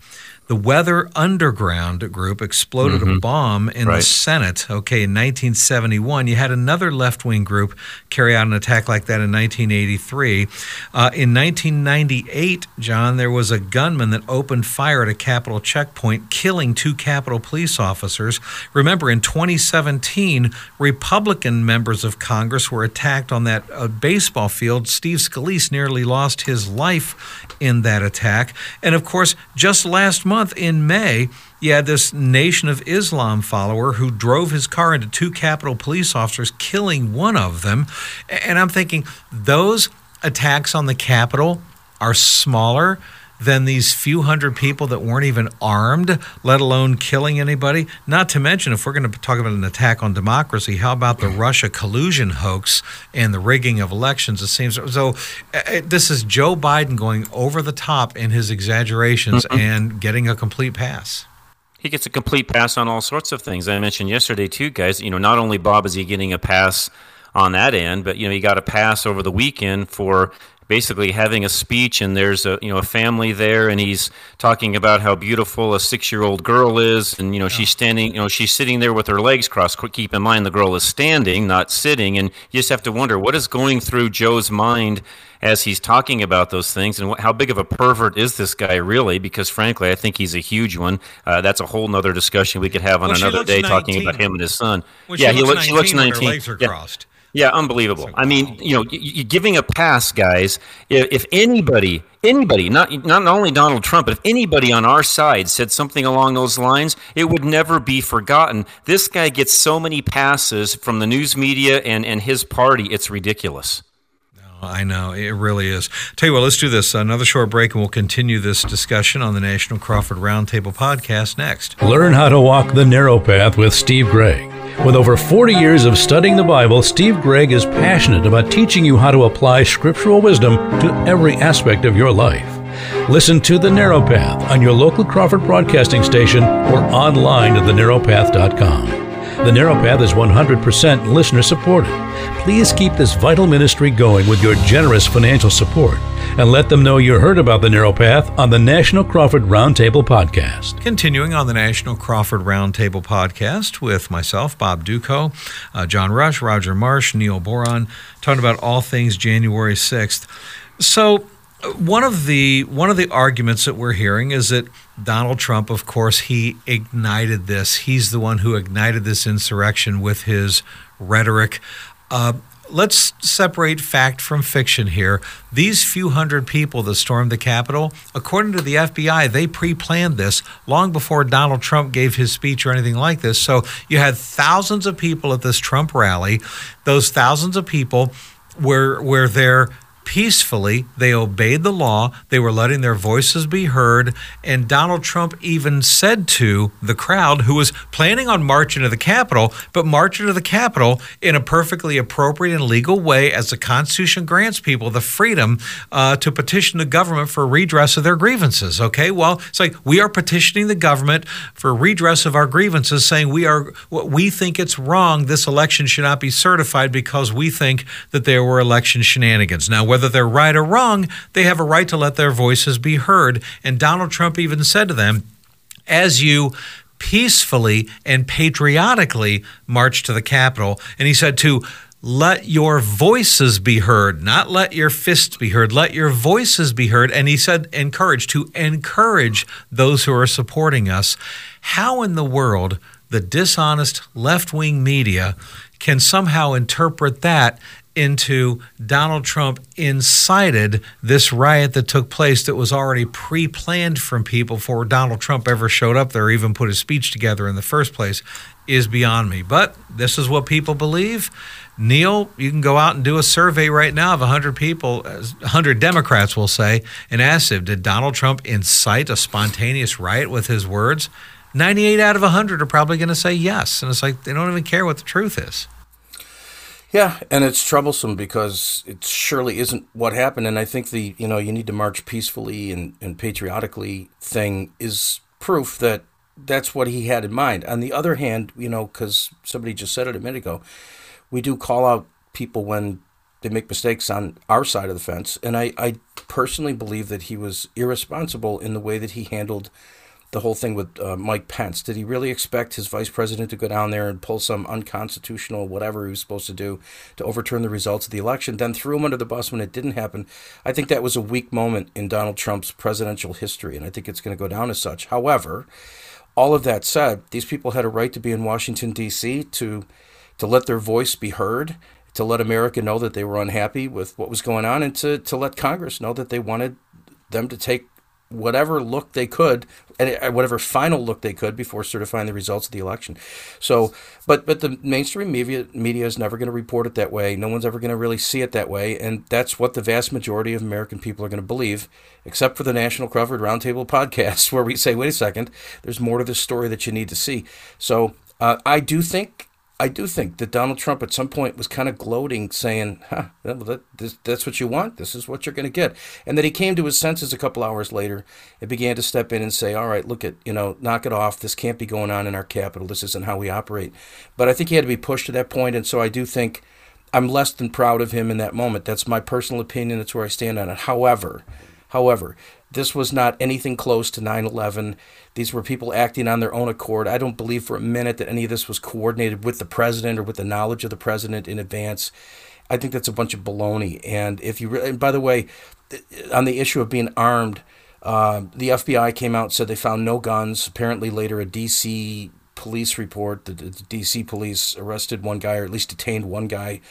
the Weather Underground group exploded mm-hmm. a bomb in right. the Senate. Okay, in 1971, you had another left wing group carry out an attack like that in 1983. Uh, in 1998, John, there was a gunman that opened fire at a Capitol checkpoint, killing two Capitol police officers. Remember, in 2017, Republican members of Congress were attacked on that uh, baseball field. Steve Scalise nearly lost his life in that attack. And of course, just last month, month in May, you had this Nation of Islam follower who drove his car into two Capitol police officers, killing one of them. And I'm thinking, those attacks on the Capitol are smaller than these few hundred people that weren't even armed, let alone killing anybody. Not to mention, if we're going to talk about an attack on democracy, how about the Russia collusion hoax and the rigging of elections? It seems so. Uh, this is Joe Biden going over the top in his exaggerations mm-hmm. and getting a complete pass. He gets a complete pass on all sorts of things. I mentioned yesterday too, guys. You know, not only Bob is he getting a pass on that end, but you know, he got a pass over the weekend for basically having a speech and there's a you know a family there and he's talking about how beautiful a six year old girl is and you know she's standing you know she's sitting there with her legs crossed. Keep in mind the girl is standing not sitting. And you just have to wonder what is going through joe's mind as he's talking about those things and how big of a pervert is this guy really? Because frankly i think he's a huge one. Uh, that's a whole nother discussion we could have on well, another day 19. talking about him and his son. Well, yeah he, looks, he looks 19 legs are yeah. crossed yeah, unbelievable. I mean, you know, you, giving a pass, guys. If, if, anybody, anybody, not not only Donald Trump, but if anybody on our side said something along those lines, it would never be forgotten. This guy gets so many passes from the news media and and his party. It's ridiculous. I know it really is. Tell you what, let's do this. Another short break, and we'll continue this discussion on the National Crawford Roundtable podcast next. Learn how to walk the narrow path with Steve Gregg. With over 40 years of studying the Bible, Steve Gregg is passionate about teaching you how to apply scriptural wisdom to every aspect of your life. Listen to The Narrow Path on your local Crawford broadcasting station or online at thenarrowpath.com. The Narrow Path is 100% listener supported. Please keep this vital ministry going with your generous financial support and let them know you heard about the Narrow Path on the National Crawford Roundtable Podcast. Continuing on the National Crawford Roundtable Podcast with myself, Bob Dutko, uh, John Rush, Roger Marsh, Neil Boron, talking about all things January 6th. So, uh, one of the one of the arguments that we're hearing is that Donald Trump, of course, he ignited this. He's the one who ignited this insurrection with his rhetoric. Uh, let's separate fact from fiction here. These few hundred people that stormed the Capitol, according to the FBI, they pre planned this long before Donald Trump gave his speech or anything like this. So you had thousands of people at this Trump rally. Those thousands of people were, were there peacefully. They obeyed the law. They were letting their voices be heard. And Donald Trump even said to the crowd, who was planning on marching to the Capitol, but marching to the Capitol in a perfectly appropriate and legal way, as the Constitution grants people the freedom uh, to petition the government for redress of their grievances. Okay, well, it's like we are petitioning the government for redress of our grievances, saying we are we think it's wrong. This election should not be certified because we think that there were election shenanigans. Now, whether whether they're right or wrong, they have a right to let their voices be heard. And Donald Trump even said to them, as you peacefully and patriotically march to the Capitol, and he said to let your voices be heard, not let your fists be heard. Let your voices be heard. And he said, encourage, to encourage those who are supporting us. How in the world the dishonest left wing media can somehow interpret that into Donald Trump incited this riot that took place that was already pre planned from people before Donald Trump ever showed up there, or even put his speech together in the first place, is beyond me. But this is what people believe. Neil, you can go out and do a survey right now of 100 people, 100 Democrats will say, and ask them, did Donald Trump incite a spontaneous riot with his words? 98 out of 100 are probably going to say yes. And it's like they don't even care what the truth is. Yeah, and it's troublesome because it surely isn't what happened. And I think the you know you need to march peacefully and, and patriotically thing is proof that that's what he had in mind. On the other hand, you know, because somebody just said it a minute ago, we do call out people when they make mistakes on our side of the fence, and I, I personally believe that he was irresponsible in the way that he handled the whole thing with uh, Mike Pence. Did he really expect his vice president to go down there and pull some unconstitutional whatever he was supposed to do to overturn the results of the election, then threw him under the bus when it didn't happen? I think that was a weak moment in Donald Trump's presidential history, and I think it's going to go down as such. However, all of that said, these people had a right to be in Washington D.C. to to let their voice be heard to let America know that they were unhappy with what was going on and to, to let Congress know that they wanted them to take whatever look they could and whatever final look they could before certifying the results of the election. So, but but the mainstream media media is never going to report it that way. No one's ever going to really see it that way, and that's what the vast majority of American people are going to believe, except for the National Crawford Roundtable podcast, where we say, "Wait a second, there's more to this story that you need to see." So, uh, I do think I do think that Donald Trump at some point was kind of gloating, saying, huh, that, this, that's what you want. This is what you're going to get. And that he came to his senses a couple hours later and began to step in and say, all right, look at, you know, knock it off. This can't be going on in our capital. This isn't how we operate. But I think he had to be pushed to that point, And so I do think I'm less than proud of him in that moment. That's my personal opinion. That's where I stand on it. However, however, this was not anything close to 9 11. These were people acting on their own accord. I don't believe for a minute that any of this was coordinated with the president or with the knowledge of the president in advance. I think that's a bunch of baloney. And if you, and by the way, on the issue of being armed, uh, the FBI came out and said they found no guns. Apparently, later a DC police report, the, the DC police arrested one guy, or at least detained one guy,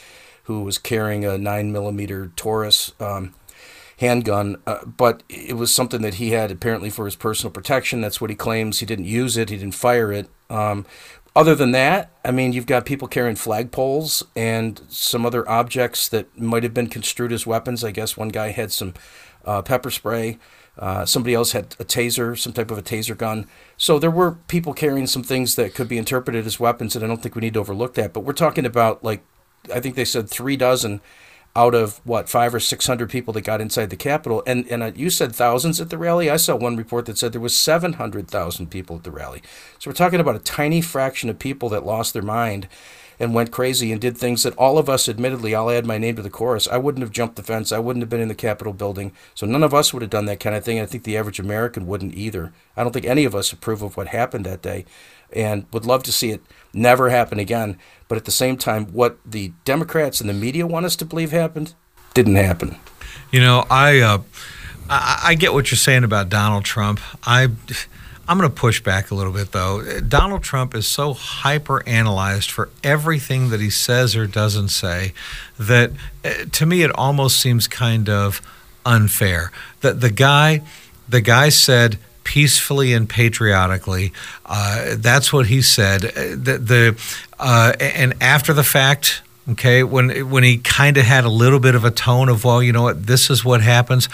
who was carrying a nine millimeter Taurus. Um, handgun, uh, but it was something that he had apparently for his personal protection. That's what he claims. He didn't use it, he didn't fire it. Um, other than that, I mean, you've got people carrying flagpoles and some other objects that might have been construed as weapons. I guess one guy had some uh, pepper spray. Uh, somebody else had a taser, some type of a taser gun. So there were people carrying some things that could be interpreted as weapons, and I don't think we need to overlook that. But we're talking about like, I think they said three dozen out of what five or six hundred people that got inside the Capitol, and and uh, you said thousands at the rally. I saw one report that said there was seven hundred thousand people at the rally. So we're talking about a tiny fraction of people that lost their mind and went crazy and did things that all of us, admittedly, I'll add my name to the chorus. I wouldn't have jumped the fence. I wouldn't have been in the Capitol building. So none of us would have done that kind of thing. I think the average American wouldn't either. I don't think any of us approve of what happened that day and would love to see it never happen again. But at the same time, what the Democrats and the media want us to believe happened didn't happen. You know, I uh, I, I get what you're saying about Donald Trump. I I'm going to push back a little bit, though. Donald Trump is so hyper analyzed for everything that he says or doesn't say that uh, to me it almost seems kind of unfair. That the guy, the guy said peacefully and patriotically. Uh, that's what he said. Uh, the, the uh, and after the fact, okay when when he kind of had a little bit of a tone of well you know what this is what happens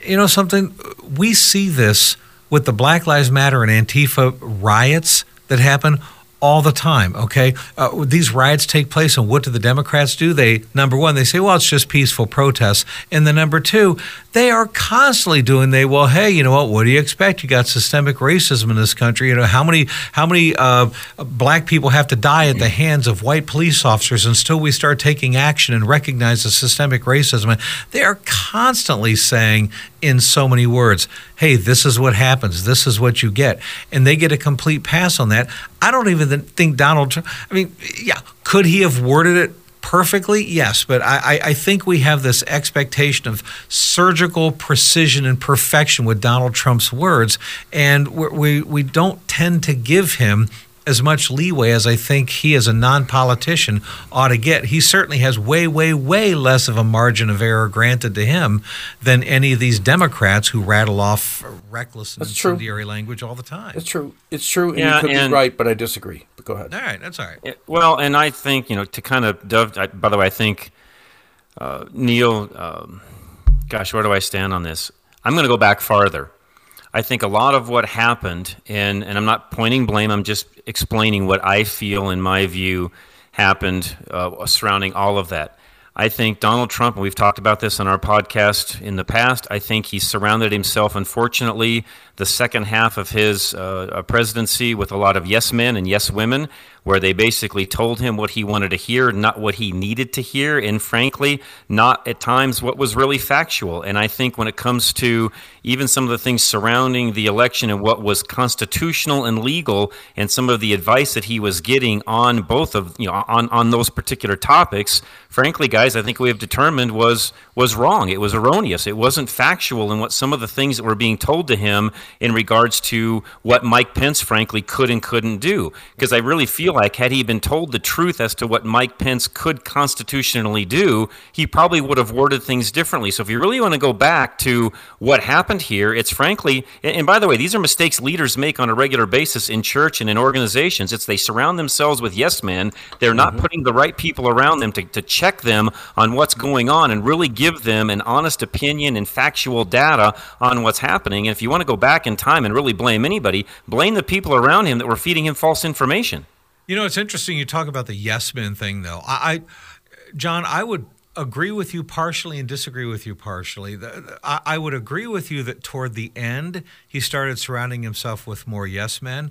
you know something we see this with the Black Lives Matter and Antifa riots that happen all the time. Okay, uh, these riots take place, and what do the Democrats do? They number one, they say, "Well, it's just peaceful protests," and the number two, they are constantly doing. They well, hey, you know what? What do you expect? You got systemic racism in this country. You know how many how many uh, black people have to die at the hands of white police officers until we start taking action and recognize the systemic racism. And they are constantly saying in so many words, "Hey, this is what happens. This is what you get," and they get a complete pass on that. I don't even think Donald Trump. I mean, yeah, could he have worded it perfectly? Yes, but I, I, think we have this expectation of surgical precision and perfection with Donald Trump's words, and we we don't tend to give him as much leeway as I think he, as a non politician, ought to get. He certainly has way, way, way less of a margin of error granted to him than any of these Democrats who rattle off reckless and incendiary true. language all the time. It's true. It's true. And yeah, you could and, be right, but I disagree. But go ahead. All right. That's all right. It, well, and I think, you know, to kind of dove, I, by the way, I think uh, Neil, um, gosh, where do I stand on this? I'm going to go back farther. I think a lot of what happened, and, and I'm not pointing blame, I'm just explaining what I feel, in my view, happened uh, surrounding all of that. I think Donald Trump, and we've talked about this on our podcast in the past, I think he surrounded himself, unfortunately, the second half of his uh, presidency with a lot of yes men and yes women where they basically told him what he wanted to hear, not what he needed to hear, and frankly, not at times what was really factual. And I think when it comes to even some of the things surrounding the election and what was constitutional and legal, and some of the advice that he was getting on both of you know on on those particular topics, frankly, guys, I think we have determined was was wrong. It was erroneous. It wasn't factual in what some of the things that were being told to him in regards to what Mike Pence, frankly, could and couldn't do. Because I really feel like had he been told the truth as to what Mike Pence could constitutionally do, he probably would have worded things differently. So if you really want to go back to what happened here, it's frankly, and by the way, these are mistakes leaders make on a regular basis in church and in organizations. It's they surround themselves with yes men. They're not mm-hmm. putting the right people around them to, to check them on what's going on and really give them an honest opinion and factual data on what's happening. And if you want to go back in time and really blame anybody, blame the people around him that were feeding him false information. You know, it's interesting you talk about the yes men thing, though. I, I John, I would agree with you partially and disagree with you partially. I would agree with you that toward the end, he started surrounding himself with more yes men.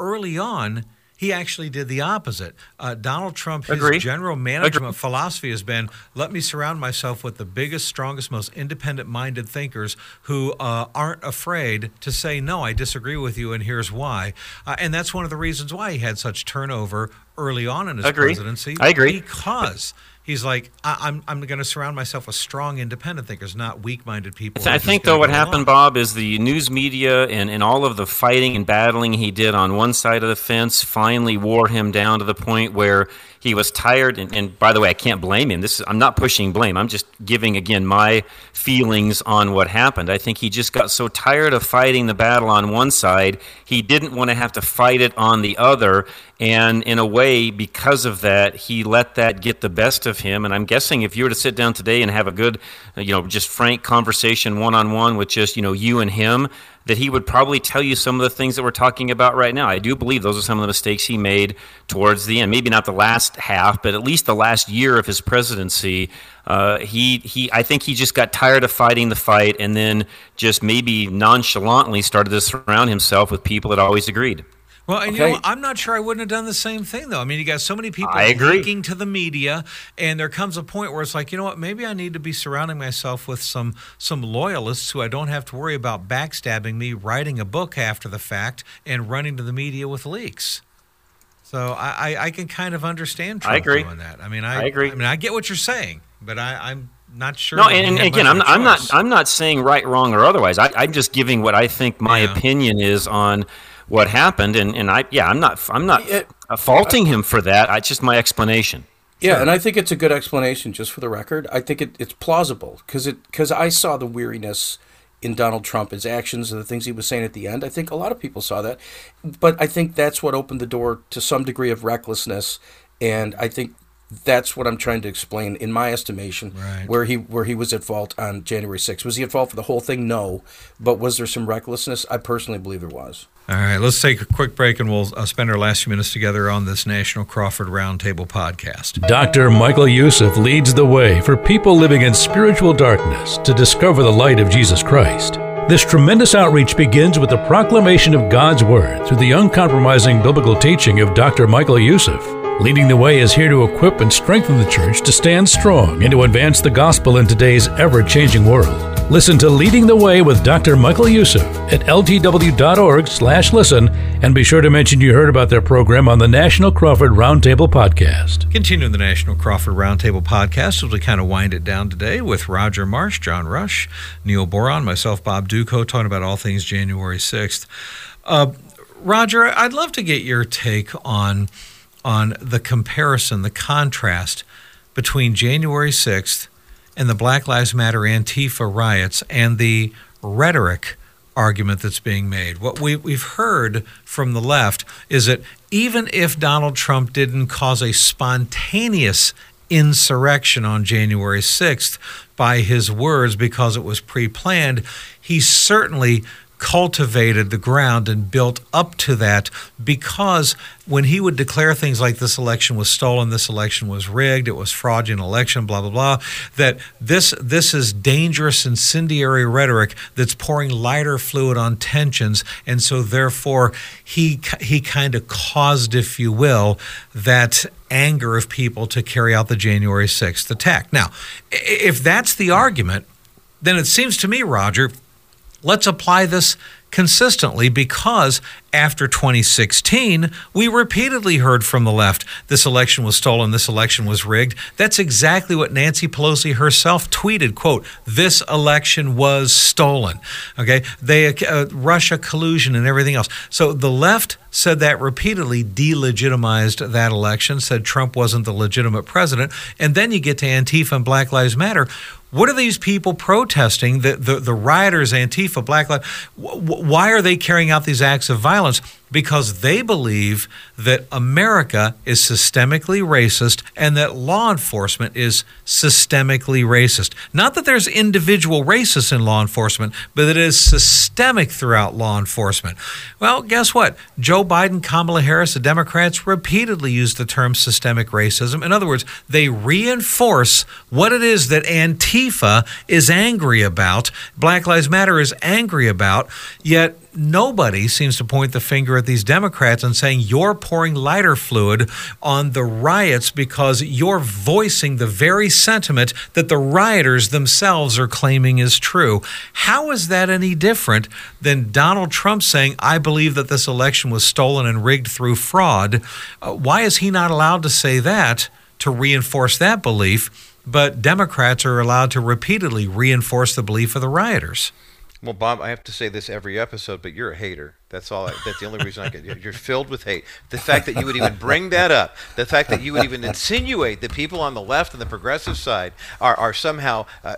Early on, he actually did the opposite. Uh, Donald Trump, his general management philosophy has been let me surround myself with the biggest, strongest, most independent minded thinkers who uh, aren't afraid to say, no, I disagree with you, and here's why. Uh, and that's one of the reasons why he had such turnover early on in his agree. presidency. I agree. Because he's like, I, am I'm, I'm going to surround myself with strong, independent thinkers, not weak-minded people. I think though what happened, along. Bob, is the news media and, and all of the fighting and battling he did on one side of the fence finally wore him down to the point where he was tired. And, and by the way, I can't blame him. This is, I'm not pushing blame. I'm just giving again my feelings on what happened. I think he just got so tired of fighting the battle on one side, he didn't want to have to fight it on the other. And in a way, because of that, he let that get the best of him. And I'm guessing if you were to sit down today and have a good, you know, just frank conversation one on one with just, you know, you and him, that he would probably tell you some of the things that we're talking about right now. I do believe those are some of the mistakes he made towards the end. Maybe not the last half, but at least the last year of his presidency. Uh, he, he, I think he just got tired of fighting the fight and then just maybe nonchalantly started to surround himself with people that always agreed. Well, and okay. you know, I'm not sure I wouldn't have done the same thing though. I mean, you got so many people linking to the media, and there comes a point where it's like, you know what? Maybe I need to be surrounding myself with some some loyalists who I don't have to worry about backstabbing me, writing a book after the fact, and running to the media with leaks. So I, I, I can kind of understand Trump I agree. doing that. I mean, I, I, agree. I mean, I get what you're saying, but I, I'm not sure. No, and, and again, I'm, I'm not I'm not saying right, wrong, or otherwise. I, am just giving what I think my yeah. opinion is on what happened, and, and I yeah, I'm not I'm not it, uh, faulting him for that. It's just my explanation. Yeah, sure. and I think it's a good explanation. Just for the record, I think it, it's plausible because it because I saw the weariness in Donald Trump, his actions and the things he was saying at the end. I think a lot of people saw that, but I think that's what opened the door to some degree of recklessness, and I think that's what I'm trying to explain in my estimation right. where he where he was at fault on January 6th. Was he at fault for the whole thing? No, but was there some recklessness? I personally believe there was. All right, let's take a quick break and we'll uh, spend our last few minutes together on this National Crawford Roundtable podcast. Dr. Michael Youssef leads the way for people living in spiritual darkness to discover the light of Jesus Christ. This tremendous outreach begins with the proclamation of God's Word through the uncompromising biblical teaching of Dr. Michael Youssef. Leading the Way is here to equip and strengthen the church to stand strong and to advance the gospel in today's ever changing world. Listen to Leading the Way with Dr. Michael Youssef at ltw.org slash listen and be sure to mention you heard about their program on the National Crawford Roundtable Podcast. Continuing the National Crawford Roundtable Podcast as we kind of wind it down today with Roger Marsh, John Rush, Neil Boron, myself, Bob Dutko, talking about all things January 6th. Uh, Roger, I'd love to get your take on on the comparison, the contrast between January 6th and the Black Lives Matter Antifa riots and the rhetoric argument that's being made. What we, we've heard from the left is that even if Donald Trump didn't cause a spontaneous insurrection on January 6th by his words because it was pre planned, he certainly cultivated the ground and built up to that because when he would declare things like this election was stolen, this election was rigged, it was fraudulent election, blah blah blah, that this this is dangerous incendiary rhetoric that's pouring lighter fluid on tensions, and so therefore he he kind of caused, if you will, that anger of people to carry out the January 6th attack. Now, if that's the argument, then it seems to me, Roger, Let's apply this consistently because after 2016, we repeatedly heard from the left this election was stolen, this election was rigged. That's exactly what Nancy Pelosi herself tweeted, quote, this election was stolen. Okay? They uh, Russia collusion and everything else. So the left said that repeatedly, delegitimized that election, said Trump wasn't the legitimate president, and then you get to Antifa and Black Lives Matter what are these people protesting? The, the, the rioters, Antifa, Black Lives, why are they carrying out these acts of violence? Because they believe that America is systemically racist and that law enforcement is systemically racist. Not that there's individual racists in law enforcement, but it is systemic throughout law enforcement. Well, guess what? Joe Biden, Kamala Harris, the Democrats repeatedly use the term systemic racism. In other words, they reinforce what it is that Antifa is angry about, Black Lives Matter is angry about, yet nobody seems to point the finger at these Democrats and saying you're pouring lighter fluid on the riots because you're voicing the very sentiment that the rioters themselves are claiming is true. How is that any different than Donald Trump saying, I believe that this election was stolen and rigged through fraud? Uh, why is he not allowed to say that to reinforce that belief? But Democrats are allowed to repeatedly reinforce the belief of the rioters. Well, Bob, I have to say this every episode, but you're a hater. That's all. I, that's the only reason I get. You're filled with hate. The fact that you would even bring that up, the fact that you would even insinuate that people on the left and the progressive side are are somehow uh,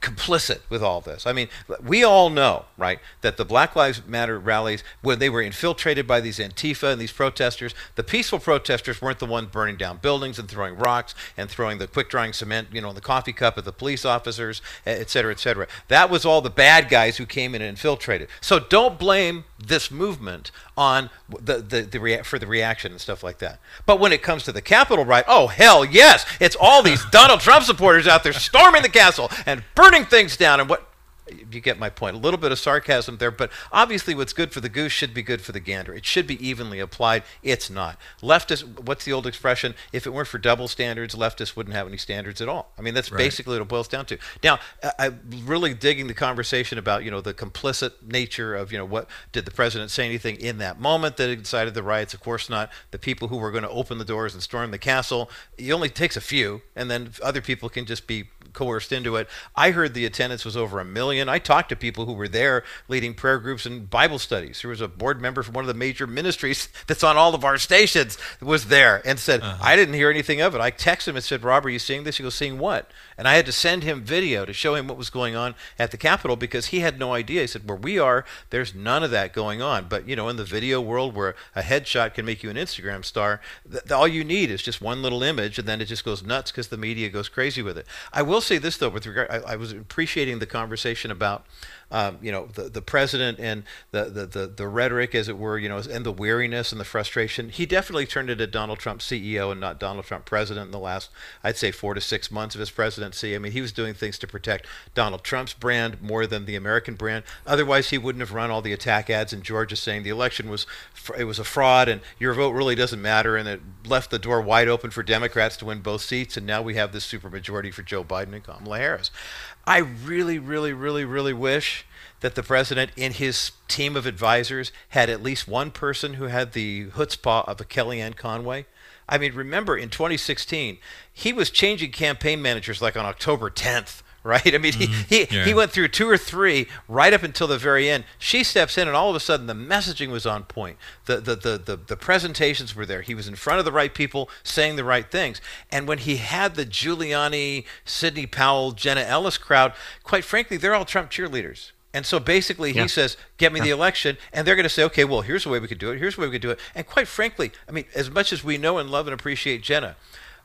complicit with all this. I mean, we all know, right, that the Black Lives Matter rallies, when they were infiltrated by these Antifa and these protesters, the peaceful protesters weren't the ones burning down buildings and throwing rocks and throwing the quick drying cement, you know, in the coffee cup at the police officers, et cetera, et cetera. That was all the bad guys who came in and infiltrated. So don't blame this movement on the, the, the rea- for the reaction and stuff like that. But when it comes to the Capitol riot, oh hell yes, it's all these Donald Trump supporters out there storming the castle and burning things down and what you get my point. A little bit of sarcasm there, but obviously what's good for the goose should be good for the gander. It should be evenly applied. It's not. Leftists, what's the old expression? If it weren't for double standards, leftists wouldn't have any standards at all. I mean, that's right. basically what it boils down to. Now, I'm really digging the conversation about, you know, the complicit nature of, you know, what did the president say anything in that moment that incited the riots? Of course not. The people who were going to open the doors and storm the castle, it only takes a few, and then other people can just be coerced into it. I heard the attendance was over a million. I talked to people who were there leading prayer groups and Bible studies. There was a board member from one of the major ministries that's on all of our stations was there and said, uh-huh. I didn't hear anything of it. I texted him and said, Rob, are you seeing this? He goes, seeing what? And I had to send him video to show him what was going on at the Capitol because he had no idea. He said, where we are, there's none of that going on. But, you know, in the video world where a headshot can make you an Instagram star, th- all you need is just one little image and then it just goes nuts because the media goes crazy with it. I will say this, though, with regard, I, I was appreciating the conversation about um, you know, the, the president and the, the, the, the, rhetoric, as it were, you know, and the weariness and the frustration. He definitely turned into Donald Trump CEO and not Donald Trump president in the last, I'd say, four to six months of his presidency. I mean, he was doing things to protect Donald Trump's brand more than the American brand. Otherwise, he wouldn't have run all the attack ads in Georgia saying the election was it was a fraud and your vote really doesn't matter, and it left the door wide open for Democrats to win both seats. And now we have this supermajority for Joe Biden and Kamala Harris. I really, really, really, really wish that the president in his team of advisors had at least one person who had the chutzpah of a Kellyanne Conway. I mean, remember in 2016, he was changing campaign managers like on October 10th right? I mean, mm-hmm. he, he, yeah. he went through two or three right up until the very end. She steps in, and all of a sudden, the messaging was on point. The, the, the, the, the presentations were there. He was in front of the right people saying the right things. And when he had the Giuliani, Sidney Powell, Jenna Ellis crowd, quite frankly, they're all Trump cheerleaders. And so basically, he yeah. says, "Get me yeah. the election," and they're going to say, "Okay, well, here's the way we could do it. Here's the way we could do it." And quite frankly, I mean, as much as we know and love and appreciate Jenna,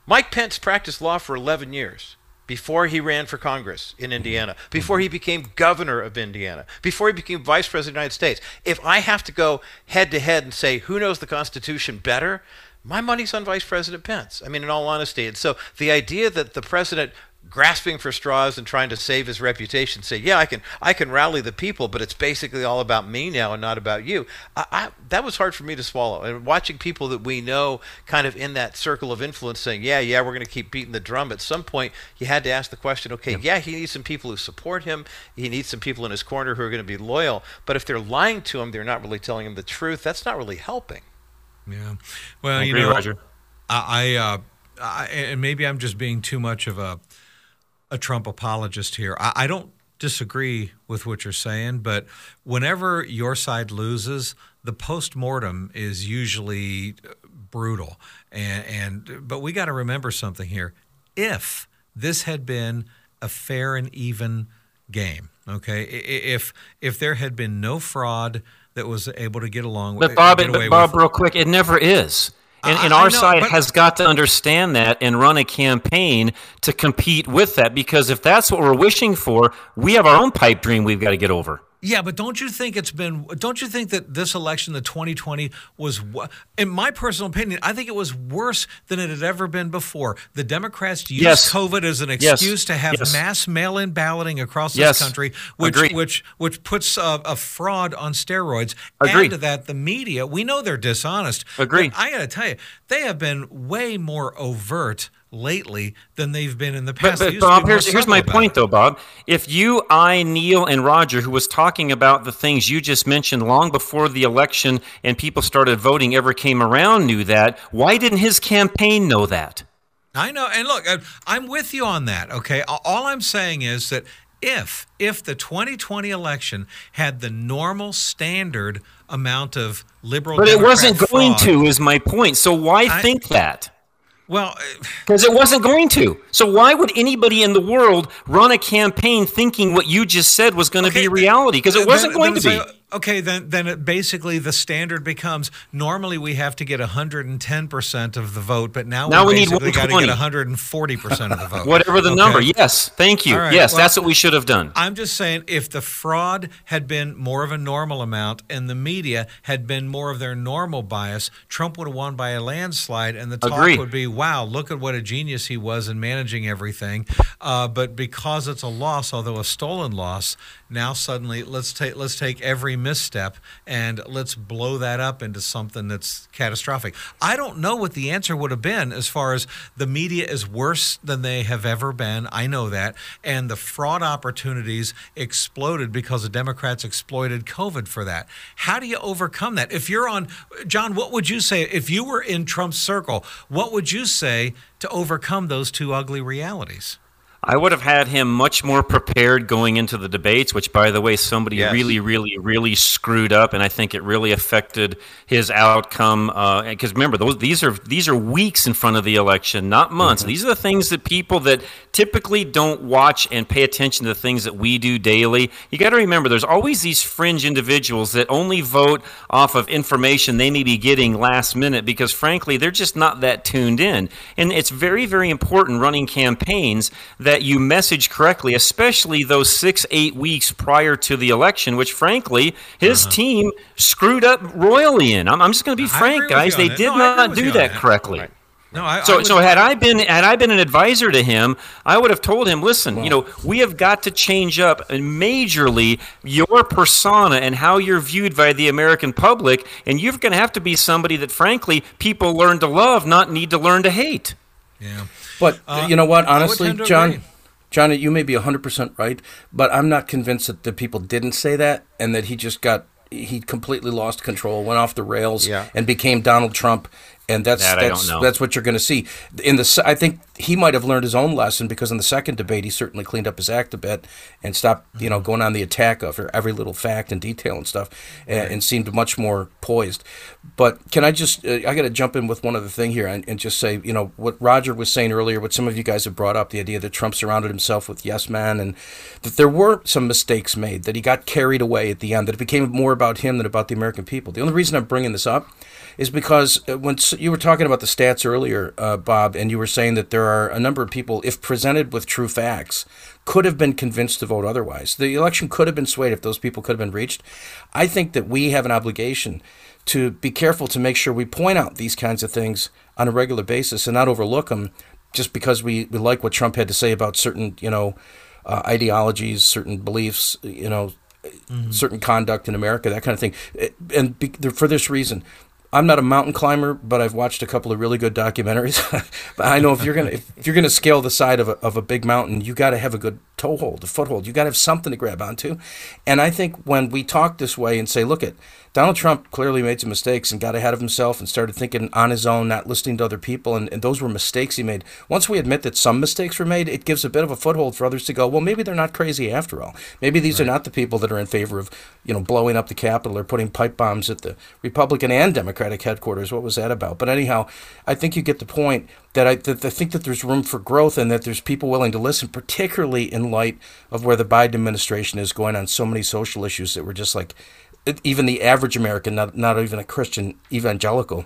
Mike Pence practiced law for 11 years before he ran for Congress in Indiana, before he became governor of Indiana, before he became vice president of the United States. If I have to go head to head and say who knows the Constitution better, my money's on Vice President Pence. I mean, in all honesty. And so the idea that the president grasping for straws and trying to save his reputation say yeah i can i can rally the people but it's basically all about me now and not about you. I, I, that was hard for me to swallow. And watching people that we know kind of in that circle of influence saying yeah yeah we're going to keep beating the drum at some point you had to ask the question okay yeah. yeah he needs some people who support him. He needs some people in his corner who are going to be loyal. But if they're lying to him they're not really telling him the truth that's not really helping. Yeah. Well I you know Roger. i, I uh, I, and maybe I'm just being too much of a a Trump apologist here. I, I don't disagree with what you're saying, but whenever your side loses, the post mortem is usually brutal. And, and but we got to remember something here. If this had been a fair and even game, okay, if if there had been no fraud that was able to get along, but Bob, but Bob, with, real quick, it never is. And, and our know, side has got to understand that and run a campaign to compete with that because if that's what we're wishing for, we have our own pipe dream we've got to get over. Yeah, but don't you think it's been? Don't you think that this election, the 2020, was, in my personal opinion, I think it was worse than it had ever been before. The Democrats used yes. COVID as an excuse yes. to have yes. mass mail-in balloting across this country, which Agreed. which which puts a, a, fraud on steroids. Agreed. Add to that, the media. We know they're dishonest. Agreed. I got to tell you, they have been way more overt lately than they've been in the past. But, but Bob, here's, here's my point, it. though, Bob. If you, I, Neil, and Roger, who was talking about the things you just mentioned long before the election and people started voting ever came around, knew that, why didn't his campaign know that? I know, and look, I'm with you on that. Okay, all I'm saying is that if if the 2020 election had the normal standard amount of liberal, but Democrat it wasn't fraud, going to, is my point. So why I, think that? Well, because it wasn't going to. So why would anybody in the world run a campaign thinking what you just said was going to okay, be reality? Because it wasn't going to be. Okay, then then it basically the standard becomes normally we have to get 110% of the vote, but now, now we, we need got to get 140% of the vote. Whatever the okay? number. Yes, thank you. Right, yes, well, that's what we should have done. I'm just saying if the fraud had been more of a normal amount and the media had been more of their normal bias, Trump would have won by a landslide and the talk Agreed. would be, "Wow, look at what a genius he was in managing everything." Uh, but because it's a loss, although a stolen loss, now suddenly let's take let's take every misstep and let's blow that up into something that's catastrophic. I don't know what the answer would have been as far as the media is worse than they have ever been. I know that. And the fraud opportunities exploded because the Democrats exploited COVID for that. How do you overcome that? If you're on, John, what would you say if you were in Trump's circle? What would you say to overcome those two ugly realities? I would have had him much more prepared going into the debates, which, by the way, somebody yes. really, really, really screwed up, and I think it really affected his outcome. Because uh, remember, those these are these are weeks in front of the election, not months. Mm-hmm. These are the things that people that typically don't watch and pay attention to the things that we do daily. You got to remember, there's always these fringe individuals that only vote off of information they may be getting last minute because, frankly, they're just not that tuned in. And it's very, very important running campaigns that that you message correctly, especially those six, eight weeks prior to the election, which frankly, his uh-huh. team screwed up royally in. I'm, I'm just going to be frank, guys. They did no, not do that correctly. Right. No, I, so I so had I been had I been an advisor to him, I would have told him, listen, well, you know, we have got to change up majorly your persona and how you're viewed by the American public, and you're going to have to be somebody that, frankly, people learn to love, not need to learn to hate. Yeah. But uh, you know what? Honestly, John, agree. John, you may be 100% right, but I'm not convinced that the people didn't say that and that he just got he completely lost control, went off the rails, yeah. and became Donald Trump and that's that that's that's what you're going to see in the. I think he might have learned his own lesson because in the second debate he certainly cleaned up his act a bit and stopped you know going on the attack of every little fact and detail and stuff and, and seemed much more poised. But can I just uh, I got to jump in with one other thing here and, and, just say you know what Roger was saying earlier, what some of you guys have brought up the idea that Trump surrounded himself with yes men and that there were some mistakes made that he got carried away at the end that it became more about him than about the American people. The only reason I'm bringing this up is because uh, when you were talking about the stats earlier, uh, Bob, and you were saying that there are a number of people, if presented with true facts, could have been convinced to vote otherwise. The election could have been swayed if those people could have been reached. I think that we have an obligation to be careful to make sure we point out these kinds of things on a regular basis and not overlook them just because we, we like what Trump had to say about certain, you know, uh, ideologies, certain beliefs, you know, mm-hmm. certain conduct in America, that kind of thing. And be, for this reason, I'm not a mountain climber, but I've watched a couple of really good documentaries. but I know if you're gonna if, you're gonna scale the side of a, of a big mountain, you got to have a good toehold, a foothold. You got to have something to grab onto. And I think when we talk this way and say, look at Donald Trump clearly made some mistakes and got ahead of himself and started thinking on his own, not listening to other people, and, and those were mistakes he made. Once we admit that some mistakes were made, it gives a bit of a foothold for others to go, well, maybe they're not crazy after all. Maybe these right. are not the people that are in favor of, you know, blowing up the Capitol or putting pipe bombs at the Republican and Democratic headquarters. What was that about? But anyhow, I think you get the point that I, that I think that there's room for growth and that there's people willing to listen, particularly in light of where the Biden administration is going on so many social issues that we're just like, even the average American, not, not even a Christian evangelical,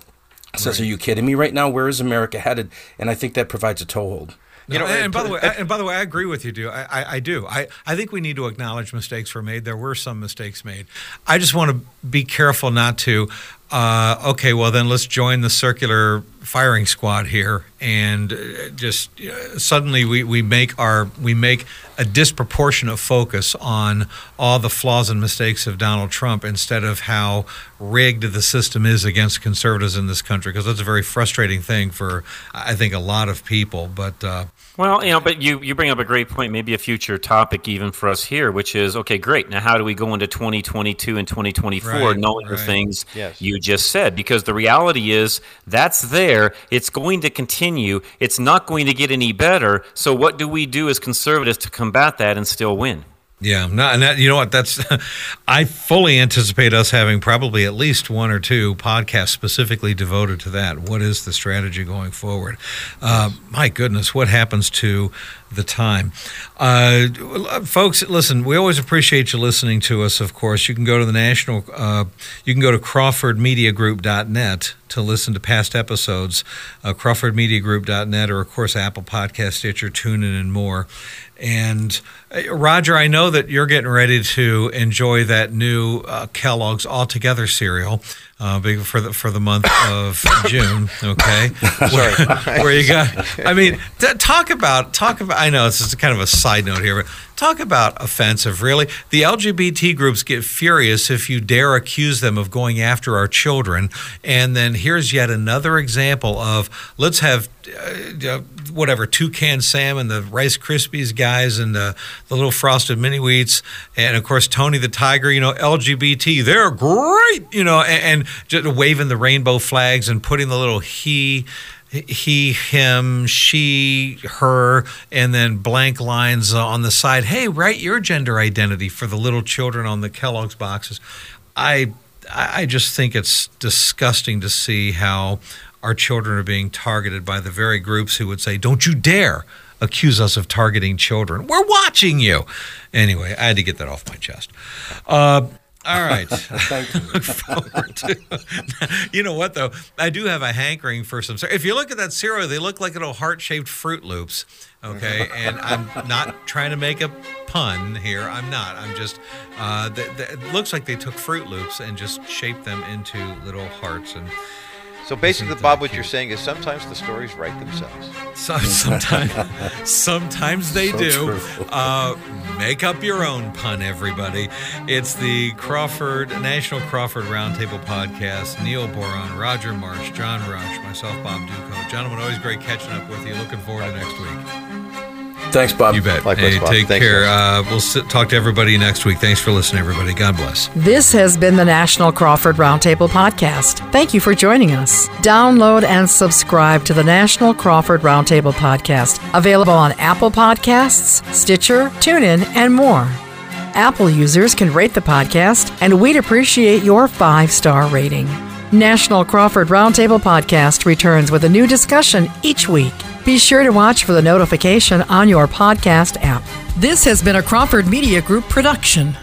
says, right. "Are you kidding me right now? Where is America headed?" And I think that provides a toehold. You know, and, and by the way, and by the way, I agree with you, do I, I, I, do. I, I think we need to acknowledge mistakes were made. There were some mistakes made. I just want to be careful not to. Uh, okay, well then let's join the circular firing squad here, and uh, just uh, suddenly we, we make our we make a disproportionate focus on all the flaws and mistakes of Donald Trump instead of how rigged the system is against conservatives in this country because that's a very frustrating thing for I think a lot of people. But uh, well, you know, but you, you bring up a great point, maybe a future topic even for us here, which is okay, great. Now, how do we go into 2022 and 2024 right, knowing right. the things yes. you just said? Because the reality is that's there. It's going to continue. It's not going to get any better. So, what do we do as conservatives to combat that and still win? Yeah, no, and that, you know what? That's I fully anticipate us having probably at least one or two podcasts specifically devoted to that. What is the strategy going forward? Uh, my goodness, what happens to the time. Uh, folks, listen, we always appreciate you listening to us, of course. You can go to the national, uh, you can go to crawfordmediagroup.net to listen to past episodes, uh, crawfordmediagroup.net, or of course, Apple Podcast, Stitcher, TuneIn, and more. And uh, Roger, I know that you're getting ready to enjoy that new uh, Kellogg's All Together cereal uh, for the for the month of June. Okay, where, where, you got? I mean, t- talk about talk about. I know this is kind of a side note here, but talk about offensive. Really, the LGBT groups get furious if you dare accuse them of going after our children. And then here's yet another example of let's have uh, whatever Toucan Sam and the Rice Krispies guys and the, the little frosted mini wheats, and of course Tony the Tiger. You know, LGBT, they're great. You know, and, and just waving the rainbow flags and putting the little he he, him, she, her, and then blank lines on the side. Hey, write your gender identity for the little children on the Kellogg's boxes. I I just think it's disgusting to see how our children are being targeted by the very groups who would say, "Don't you dare." accuse us of targeting children. We're watching you. Anyway, I had to get that off my chest. Uh, all right. Thank you. you know what though? I do have a hankering for some. If you look at that cereal, they look like little heart-shaped Froot Loops. Okay, and I'm not trying to make a pun here. I'm not. I'm just. Uh, the, the, it looks like they took Froot Loops and just shaped them into little hearts and so basically, Bob, what you're saying is sometimes the stories write themselves. So, sometimes, sometimes they so do. Uh, make up your own pun, everybody. It's the Crawford National Crawford Roundtable Podcast. Neil Boron, Roger Marsh, John Rush, myself, Bob Dutko. Gentlemen, always great catching up with you. Looking forward to next week. Thanks, Bob. You bet. Likewise, hey, Bob. take Thanks, care. Uh, we'll sit, talk to everybody next week. Thanks for listening, everybody. God bless. This has been the National Crawford Roundtable Podcast. Thank you for joining us. Download and subscribe to the National Crawford Roundtable Podcast, available on Apple Podcasts, Stitcher, TuneIn, and more. Apple users can rate the podcast, and we'd appreciate your five star rating. National Crawford Roundtable Podcast returns with a new discussion each week. Be sure to watch for the notification on your podcast app. This has been a Crawford Media Group production.